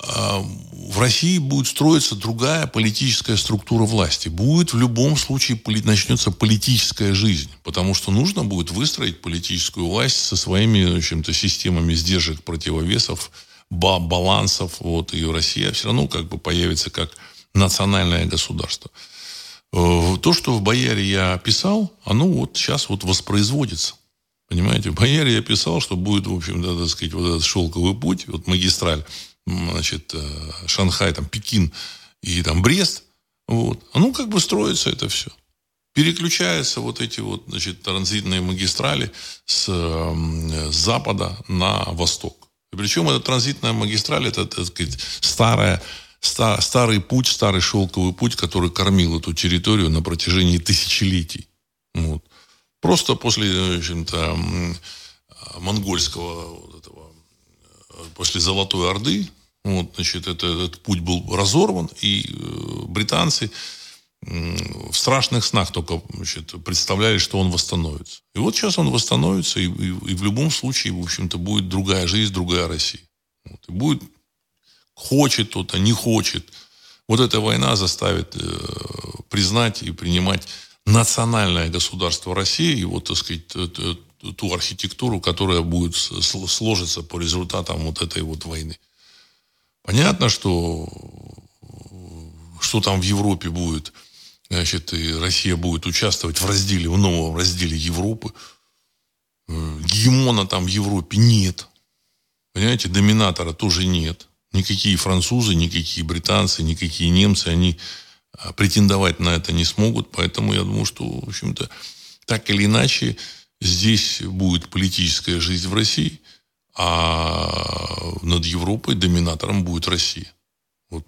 В России будет строиться другая политическая структура власти. Будет в любом случае начнется политическая жизнь, потому что нужно будет выстроить политическую власть со своими, в общем-то, системами сдержек, противовесов, балансов. Вот, и Россия все равно как бы появится как национальное государство. Э, то, что в Бояре я описал, оно вот сейчас вот воспроизводится. Понимаете, в Бояре я писал, что будет, в общем, да, так сказать, вот этот шелковый путь, вот магистраль, значит, э, Шанхай, там, Пекин и там Брест, вот. Ну, как бы строится это все. Переключаются вот эти вот, значит, транзитные магистрали с, с запада на восток. И причем эта транзитная магистраль, это, так сказать, старая, стар, старый путь, старый шелковый путь, который кормил эту территорию на протяжении тысячелетий. Вот. Просто после, в общем-то, монгольского вот этого, после Золотой Орды, вот, значит, это, этот путь был разорван, и э, британцы в страшных снах только значит, представляли, что он восстановится. И вот сейчас он восстановится, и, и, и в любом случае, в общем-то, будет другая жизнь, другая Россия. Вот, и будет, хочет кто-то, не хочет. Вот эта война заставит э, признать и принимать национальное государство России и вот, так сказать, ту архитектуру, которая будет сложиться по результатам вот этой вот войны. Понятно, что что там в Европе будет, значит, и Россия будет участвовать в разделе, в новом разделе Европы. Гегемона там в Европе нет. Понимаете, доминатора тоже нет. Никакие французы, никакие британцы, никакие немцы, они а, претендовать на это не смогут. Поэтому я думаю, что, в общем-то, так или иначе, здесь будет политическая жизнь в России, а над Европой доминатором будет Россия. Вот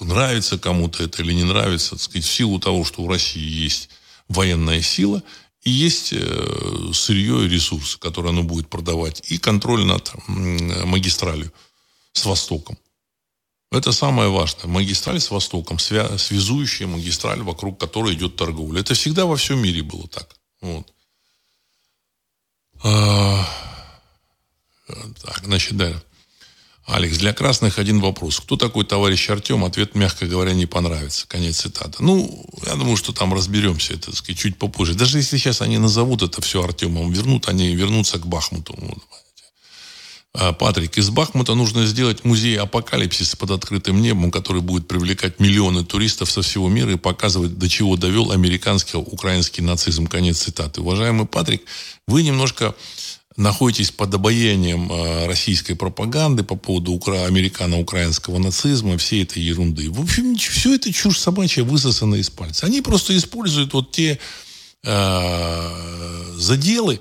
нравится кому-то это или не нравится, так сказать, в силу того, что у России есть военная сила и есть э, сырье и ресурсы, которые она будет продавать, и контроль над магистралью с Востоком. Это самое важное. Магистраль с Востоком, свя- связующая магистраль, вокруг которой идет торговля. Это всегда во всем мире было так. Вот. А, так, значит, да. Алекс, для красных один вопрос. Кто такой товарищ Артем? Ответ, мягко говоря, не понравится. Конец цитаты. Ну, я думаю, что там разберемся, это, так сказать, чуть попозже. Даже если сейчас они назовут это все Артемом, вернут, они вернутся к Бахмуту. А, Патрик, из Бахмута нужно сделать музей апокалипсиса под открытым небом, который будет привлекать миллионы туристов со всего мира и показывать, до чего довел американский, украинский нацизм. Конец цитаты. Уважаемый Патрик, вы немножко находитесь под обаянием а, российской пропаганды по поводу укра- американо-украинского нацизма, всей этой ерунды. В общем, все это чушь собачья высосана из пальца. Они просто используют вот те э, заделы,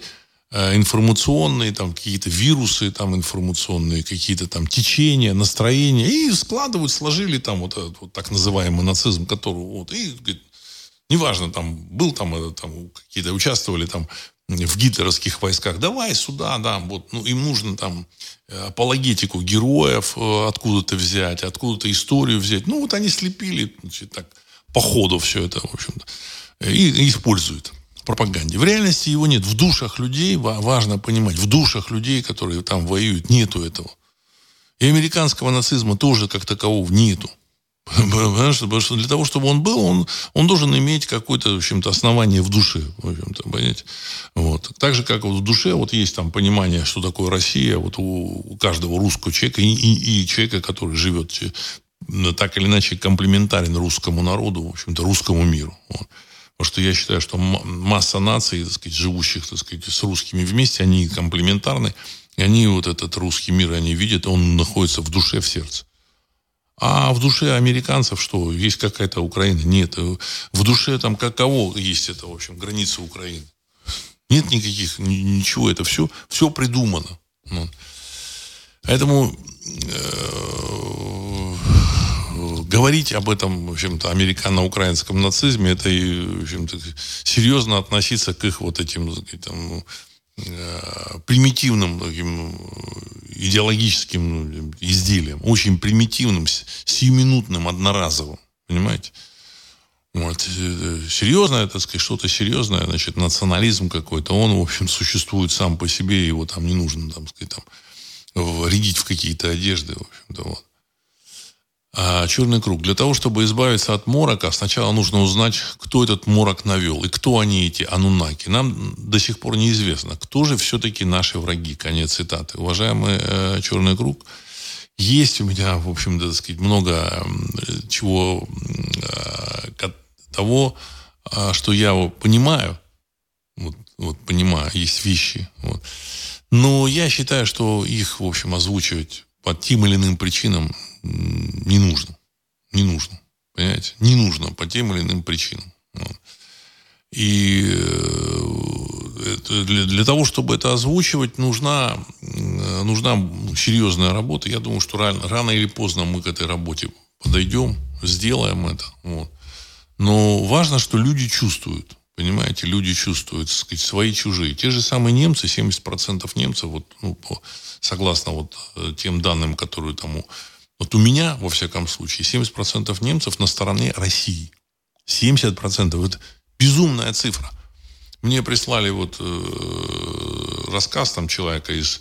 Э, информационные, там, какие-то вирусы, там, информационные, какие-то там течения, настроения, и складывают, сложили там вот этот вот так называемый нацизм, который вот, и, неважно, там, был там, э, там какие-то, участвовали там в гитлеровских войсках, давай сюда, да, вот, ну, им нужно там э, апологетику героев откуда-то взять, откуда-то историю взять. Ну, вот они слепили, значит, так, по ходу все это, в общем-то, и, и используют пропаганде. В реальности его нет. В душах людей, важно понимать, в душах людей, которые там воюют, нету этого. И американского нацизма тоже как такового нету. Что, потому что для того, чтобы он был, он, он должен иметь какое-то, в общем-то, основание в душе. В общем-то, понимаете? Вот. Так же, как вот в душе вот есть там понимание, что такое Россия, вот у, у каждого русского человека и, и, и человека, который живет так или иначе комплементарен русскому народу, в общем-то, русскому миру. Вот. Потому что я считаю, что масса наций, так сказать, живущих, так сказать, с русскими вместе, они комплементарны. И они вот этот русский мир, они видят, он находится в душе, в сердце. А в душе американцев что? Есть какая-то Украина? Нет. В душе там каково есть это, в общем, граница Украины? Нет никаких, ничего. Это все, все придумано. Ну. Поэтому говорить об этом, в общем-то, американо-украинском нацизме, это, в общем-то, серьезно относиться к их вот этим, там, э, примитивным таким идеологическим ну, изделиям, очень примитивным, сиюминутным, одноразовым, понимаете? Вот. Э, серьезное, так сказать, что-то серьезное, значит, национализм какой-то, он, в общем, существует сам по себе, его там не нужно, там, сказать, там, рядить в какие-то одежды, в общем-то, вот черный круг. Для того, чтобы избавиться от морока, сначала нужно узнать, кто этот морок навел и кто они, эти анунаки. Нам до сих пор неизвестно, кто же все-таки наши враги. Конец цитаты. Уважаемый э, черный круг, есть у меня, в общем, так сказать, много чего э, того, э, что я понимаю, вот, вот понимаю, есть вещи. Вот. Но я считаю, что их, в общем, озвучивать по тем или иным причинам не нужно. Не нужно. Понимаете? Не нужно по тем или иным причинам. И э, для, того, чтобы это озвучивать, нужна, нужна серьезная работа. Я думаю, что рано, рано или поздно мы к этой работе подойдем, сделаем это. Вот. Но важно, что люди чувствуют. Понимаете, люди чувствуют, сказать, свои чужие. Те же самые немцы, 70% немцев, вот, ну, согласно вот э, тем данным, которые там вот у меня, во всяком случае, 70% немцев на стороне России. 70%. Это безумная цифра. Мне прислали вот э, рассказ там человека из,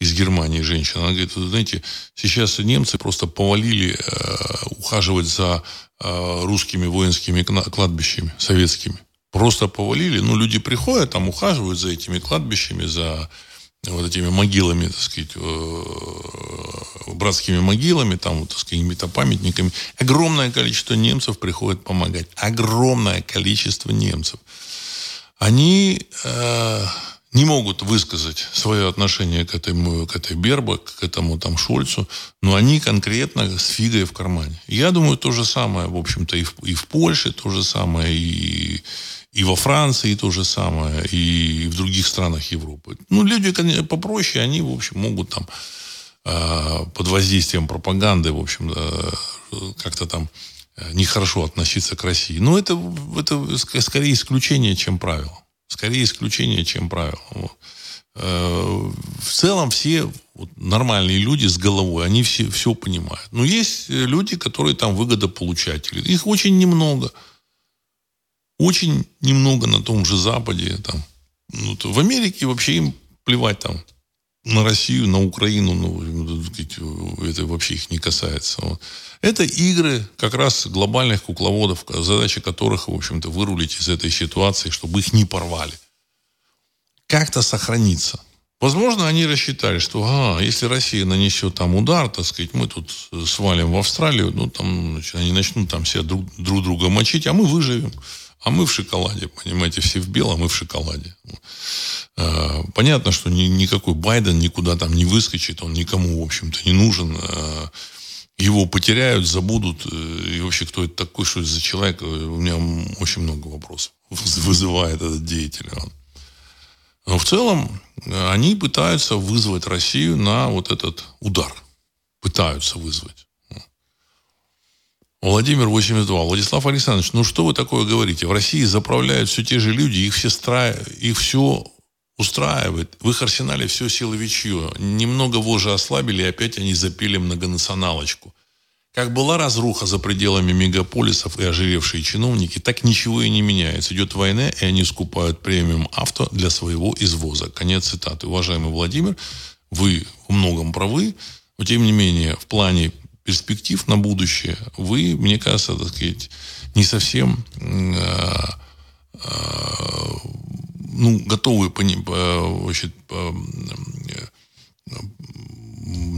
из Германии, женщина. Она говорит, знаете, сейчас немцы просто повалили э, ухаживать за э, русскими воинскими кладбищами, советскими. Просто повалили. Ну, люди приходят, там ухаживают за этими кладбищами, за вот этими могилами, так сказать, э, братскими могилами, там, так сказать, какими-то памятниками. Огромное количество немцев приходит помогать. Огромное количество немцев. Они э, не могут высказать свое отношение к, этому, к этой Бербе, к этому там Шольцу, но они конкретно с фигой в кармане. Я думаю, то же самое, в общем-то, и в, и в Польше то же самое, и и во Франции то же самое, и в других странах Европы. Ну, люди конечно, попроще, они, в общем, могут там э, под воздействием пропаганды, в общем, как-то там э, нехорошо относиться к России. Но это, это скорее исключение, чем правило. Скорее исключение, чем правило. Вот. Э, в целом все вот, нормальные люди с головой, они все, все понимают. Но есть люди, которые там выгодополучатели. Их очень немного. Очень немного на том же Западе. Там. Ну, то в Америке вообще им плевать там на Россию, на Украину, ну, это вообще их не касается. Это игры как раз глобальных кукловодов, задача которых, в общем-то, вырулить из этой ситуации, чтобы их не порвали. Как-то сохраниться. Возможно, они рассчитали, что а, если Россия нанесет там удар, так сказать, мы тут свалим в Австралию, ну, там, значит, они начнут там себя друг, друг друга мочить, а мы выживем. А мы в шоколаде, понимаете, все в белом, мы в шоколаде. А, понятно, что ни, никакой Байден никуда там не выскочит, он никому, в общем-то, не нужен. А, его потеряют, забудут. Э, и вообще, кто это такой, что это за человек, у меня очень много вопросов вызывает этот деятель. Но в целом э, они пытаются вызвать Россию на вот этот удар. Пытаются вызвать. Владимир 82. Владислав Александрович, ну что вы такое говорите? В России заправляют все те же люди, их все, стра... их все устраивает. В их арсенале все силовичье. Немного вожжи ослабили, и опять они запили многонационалочку. Как была разруха за пределами мегаполисов и ожиревшие чиновники, так ничего и не меняется. Идет война, и они скупают премиум авто для своего извоза. Конец цитаты. Уважаемый Владимир, вы в многом правы, но тем не менее в плане перспектив на будущее, вы, мне кажется, так сказать, не совсем э, э, ну, готовы значит,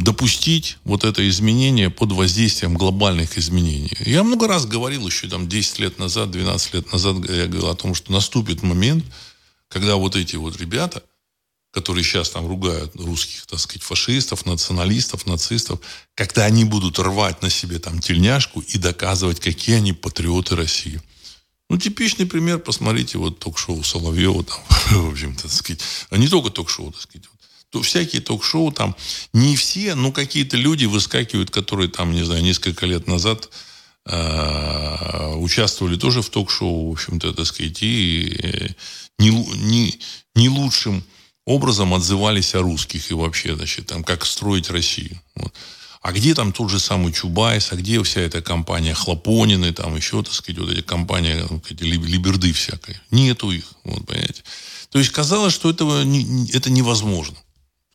допустить вот это изменение под воздействием глобальных изменений. Я много раз говорил еще там 10 лет назад, 12 лет назад, я говорил о том, что наступит момент, когда вот эти вот ребята – которые сейчас там ругают русских, так сказать, фашистов, националистов, нацистов, когда они будут рвать на себе там тельняшку и доказывать, какие они патриоты России. Ну, типичный пример, посмотрите, вот ток-шоу Соловьева, там, в общем-то, так сказать, а не только ток-шоу, так сказать, то всякие ток-шоу там, не все, но какие-то люди выскакивают, которые там, не знаю, несколько лет назад э, участвовали тоже в ток-шоу, в общем-то, так сказать, и не, не, не лучшим образом отзывались о русских и вообще, значит, там, как строить Россию. Вот. А где там тот же самый Чубайс, а где вся эта компания Хлопонины, там еще, так сказать, вот эти компании, эти либерды всякой. Нету их, вот, понимаете. То есть казалось, что этого не, это невозможно.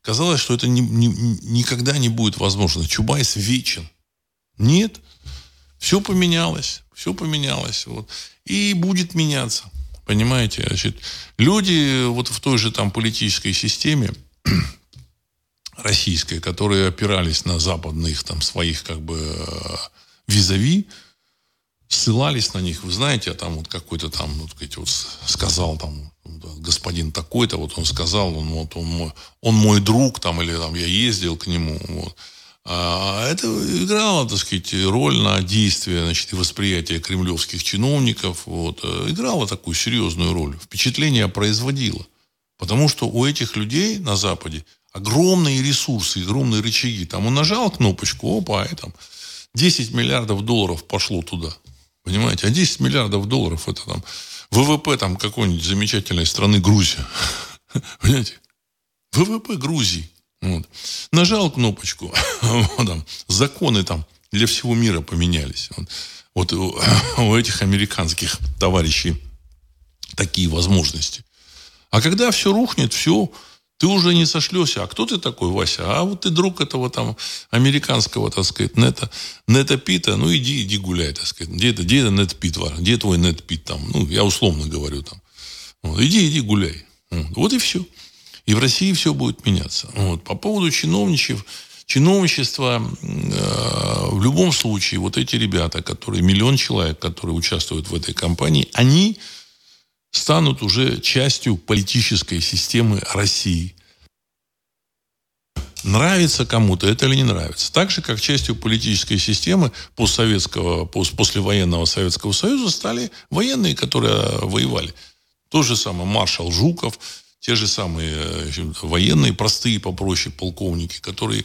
Казалось, что это не, не, никогда не будет возможно. Чубайс вечен. Нет. Все поменялось. Все поменялось. Вот. И будет меняться. Понимаете? Значит, люди вот в той же там политической системе российской, которые опирались на западных там своих как бы э, визави, ссылались на них. Вы знаете, а там вот какой-то там, ну, сказать, вот сказал там господин такой-то, вот он сказал, он, вот, он, мой, он мой друг, там, или там я ездил к нему. Вот. А это играло, так сказать, роль на действие, значит, и восприятие кремлевских чиновников. Вот. Играло такую серьезную роль. Впечатление производило. Потому что у этих людей на Западе огромные ресурсы, огромные рычаги. Там он нажал кнопочку, опа, и там 10 миллиардов долларов пошло туда. Понимаете? А 10 миллиардов долларов это там ВВП там какой-нибудь замечательной страны Грузия. Понимаете? ВВП Грузии. Вот. Нажал кнопочку, вот там, законы там для всего мира поменялись. Вот, вот у, у этих американских товарищей такие возможности. А когда все рухнет, все, ты уже не сошлешься. А кто ты такой, Вася? А вот ты друг этого там американского, так сказать, нета, нета Пита. Ну, иди, иди гуляй, так сказать. Где это, где это нет Пит, где твой нет Пит там? Ну, я условно говорю там. Вот, иди, иди гуляй. Вот, и все. И в России все будет меняться. Вот. По поводу чиновничев, чиновничества, э, в любом случае, вот эти ребята, которые, миллион человек, которые участвуют в этой кампании, они станут уже частью политической системы России. Нравится кому-то это или не нравится. Так же, как частью политической системы постсоветского, послевоенного Советского Союза стали военные, которые воевали. То же самое маршал Жуков, те же самые военные, простые, попроще полковники, которые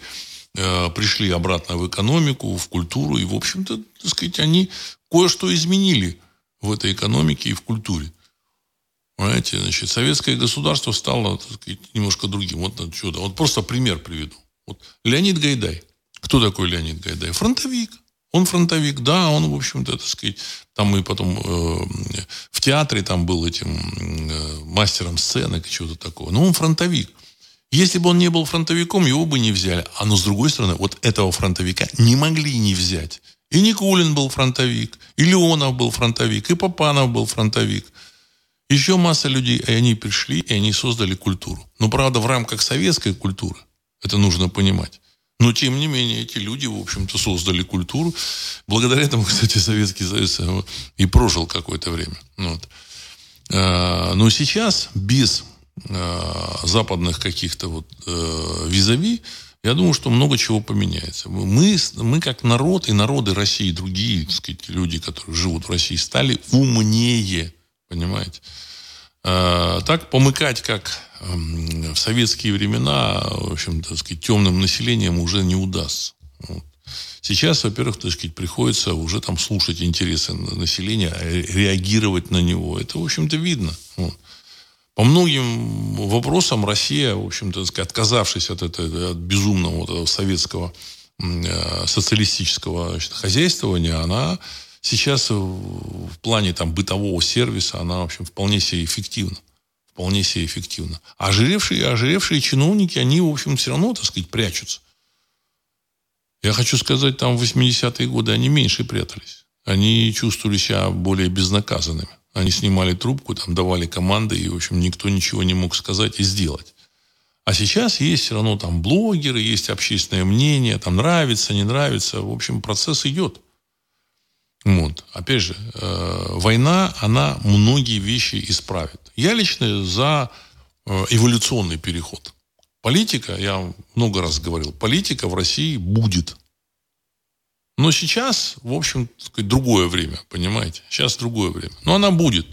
э, пришли обратно в экономику, в культуру, и, в общем-то, так сказать, они кое-что изменили в этой экономике и в культуре. Понимаете, значит, советское государство стало так сказать, немножко другим. Вот чудо. Вот просто пример приведу. Вот Леонид Гайдай. Кто такой Леонид Гайдай? Фронтовик. Он фронтовик, да, он, в общем-то, так сказать, там и потом э, в театре там был этим э, мастером сцены, чего-то такого. Но он фронтовик. Если бы он не был фронтовиком, его бы не взяли. А но с другой стороны, вот этого фронтовика не могли не взять. И Никулин был фронтовик, и Леонов был фронтовик, и Попанов был фронтовик. Еще масса людей, и они пришли, и они создали культуру. Но, правда, в рамках советской культуры, это нужно понимать. Но, тем не менее, эти люди, в общем-то, создали культуру. Благодаря этому, кстати, Советский Союз э, и прожил какое-то время. Вот. А, но сейчас без а, западных каких-то вот э, визави, я думаю, что много чего поменяется. Мы, мы как народ и народы России, другие так сказать, люди, которые живут в России, стали умнее Понимаете? Так помыкать, как эм, в советские времена, в общем, так сказать, темным населением уже не удастся. Вот. Сейчас, во-первых, так сказать, приходится уже там слушать интересы населения, а реагировать на него. Это, в общем-то, видно. Вот. По многим вопросам Россия, в общем-то, сказать, отказавшись от этого от безумного вот, советского э, социалистического значит, хозяйствования, она сейчас в плане там, бытового сервиса она, в общем, вполне себе эффективна. Вполне себе эффективна. А ожиревшие, ожиревшие чиновники, они, в общем, все равно, так сказать, прячутся. Я хочу сказать, там в 80-е годы они меньше прятались. Они чувствовали себя более безнаказанными. Они снимали трубку, там давали команды, и, в общем, никто ничего не мог сказать и сделать. А сейчас есть все равно там блогеры, есть общественное мнение, там нравится, не нравится. В общем, процесс идет. Вот. Опять же, э, война, она многие вещи исправит. Я лично за э, эволюционный переход. Политика, я много раз говорил, политика в России будет. Но сейчас, в общем, другое время, понимаете? Сейчас другое время. Но она будет.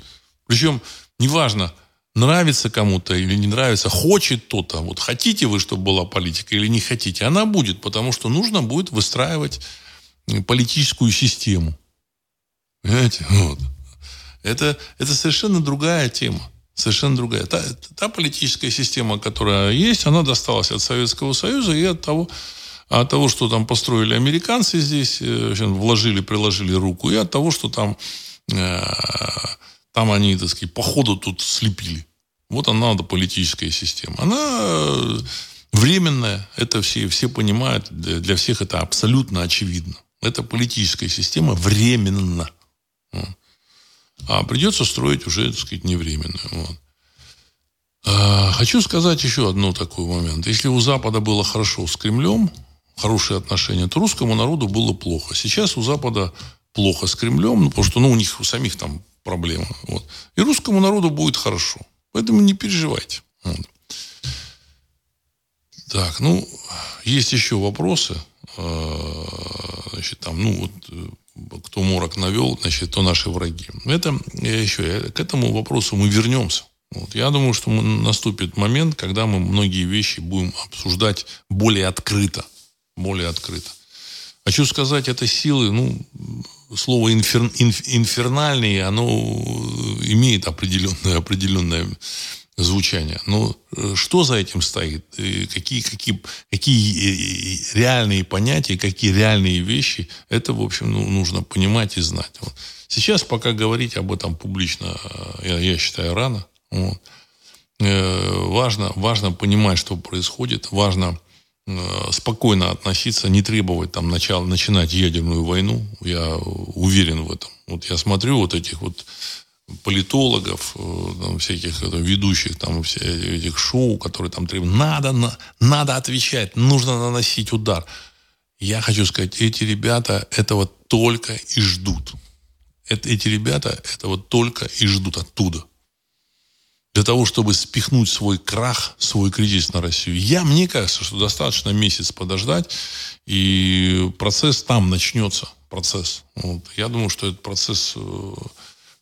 Причем, неважно, нравится кому-то или не нравится, хочет кто-то, вот хотите вы, чтобы была политика или не хотите, она будет, потому что нужно будет выстраивать политическую систему. Понимаете? Вот. Это, это совершенно другая тема. Совершенно другая. Та, та политическая система, которая есть, она досталась от Советского Союза и от того, от того, что там построили американцы здесь, э, вложили, приложили руку, и от того, что там э, там они, так сказать, по ходу тут слепили. Вот она, надо политическая система. Она э, временная, это все, все понимают, для всех это абсолютно очевидно. Это политическая система временно. А придется строить уже, так сказать, невременную. Вот. А, хочу сказать еще одно такой момент. Если у Запада было хорошо с Кремлем, хорошие отношения, то русскому народу было плохо. Сейчас у Запада плохо с Кремлем, ну, потому что ну, у них у самих там проблема. Вот. И русскому народу будет хорошо. Поэтому не переживайте. Вот. Так, ну, есть еще вопросы. А, значит, там, ну, вот, э, кто морок навел, значит, то наши враги. Это, я еще, я, к этому вопросу мы вернемся. Вот. Я думаю, что наступит момент, когда мы многие вещи будем обсуждать более открыто. Более открыто. Хочу сказать, это силы, ну, слово инфер, инф, инфернальный, оно имеет определенное, определенное звучание. Но э, что за этим стоит? Какие, какие, какие э, реальные понятия, какие реальные вещи, это, в общем, ну, нужно понимать и знать. Вот. Сейчас пока говорить об этом публично, э, я, я считаю, рано. Вот. Важно, важно понимать, что происходит, важно Э, спокойно относиться, не требовать там начала, начинать ядерную войну. Я уверен в этом. Вот я смотрю вот этих вот политологов, э, там, всяких там, ведущих там все этих шоу, которые там требуют, надо, на, надо отвечать, нужно наносить удар. Я хочу сказать, эти ребята этого только и ждут. Это, эти ребята этого только и ждут оттуда для того, чтобы спихнуть свой крах, свой кризис на Россию. Я, мне кажется, что достаточно месяц подождать, и процесс там начнется. Процесс. Вот. Я думаю, что этот процесс э,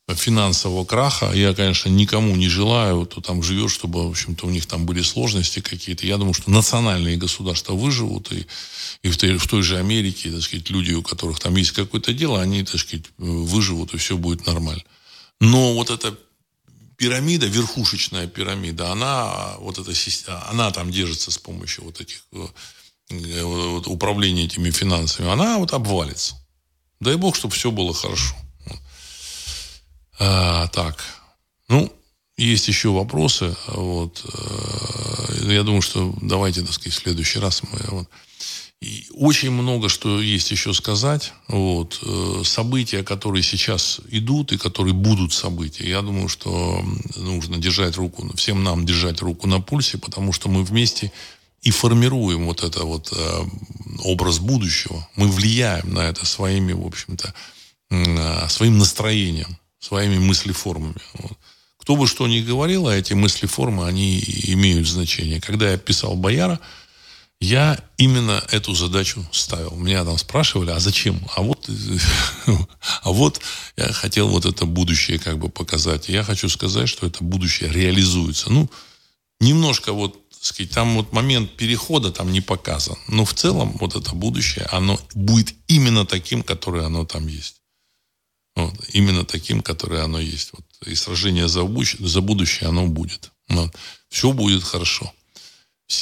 финансового краха, я, конечно, никому не желаю, кто там живет, чтобы, в общем-то, у них там были сложности какие-то. Я думаю, что национальные государства выживут, и, и в, той, в той же Америке, так сказать, люди, у которых там есть какое-то дело, они, так сказать, выживут, и все будет нормально. Но вот это пирамида, верхушечная пирамида, она, вот эта, она там держится с помощью вот этих э, вот, управления этими финансами, она вот обвалится. Дай бог, чтобы все было хорошо. А, так, ну, есть еще вопросы. Вот, э, я думаю, что давайте, так сказать, в следующий раз мы вот, и очень много что есть еще сказать. Вот. Э, события, которые сейчас идут и которые будут события, я думаю, что нужно держать руку, всем нам держать руку на пульсе, потому что мы вместе и формируем вот это вот э, образ будущего. Мы влияем на это своими, в общем-то, своим настроением, своими мыслеформами. Вот. Кто бы что ни говорил, а эти мыслеформы, они имеют значение. Когда я писал «Бояра», я именно эту задачу ставил. Меня там спрашивали, а зачем? А вот, а вот я хотел вот это будущее как бы показать. Я хочу сказать, что это будущее реализуется. Ну, немножко вот, сказать, там вот момент перехода там не показан. Но в целом вот это будущее, оно будет именно таким, которое оно там есть. Вот, именно таким, которое оно есть. Вот, и сражение за, будущее, за будущее, оно будет. Вот. Все будет хорошо.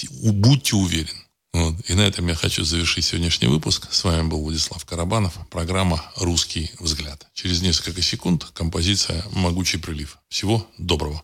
Будьте уверены. Вот. И на этом я хочу завершить сегодняшний выпуск. С вами был Владислав Карабанов. Программа «Русский взгляд». Через несколько секунд композиция «Могучий прилив». Всего доброго.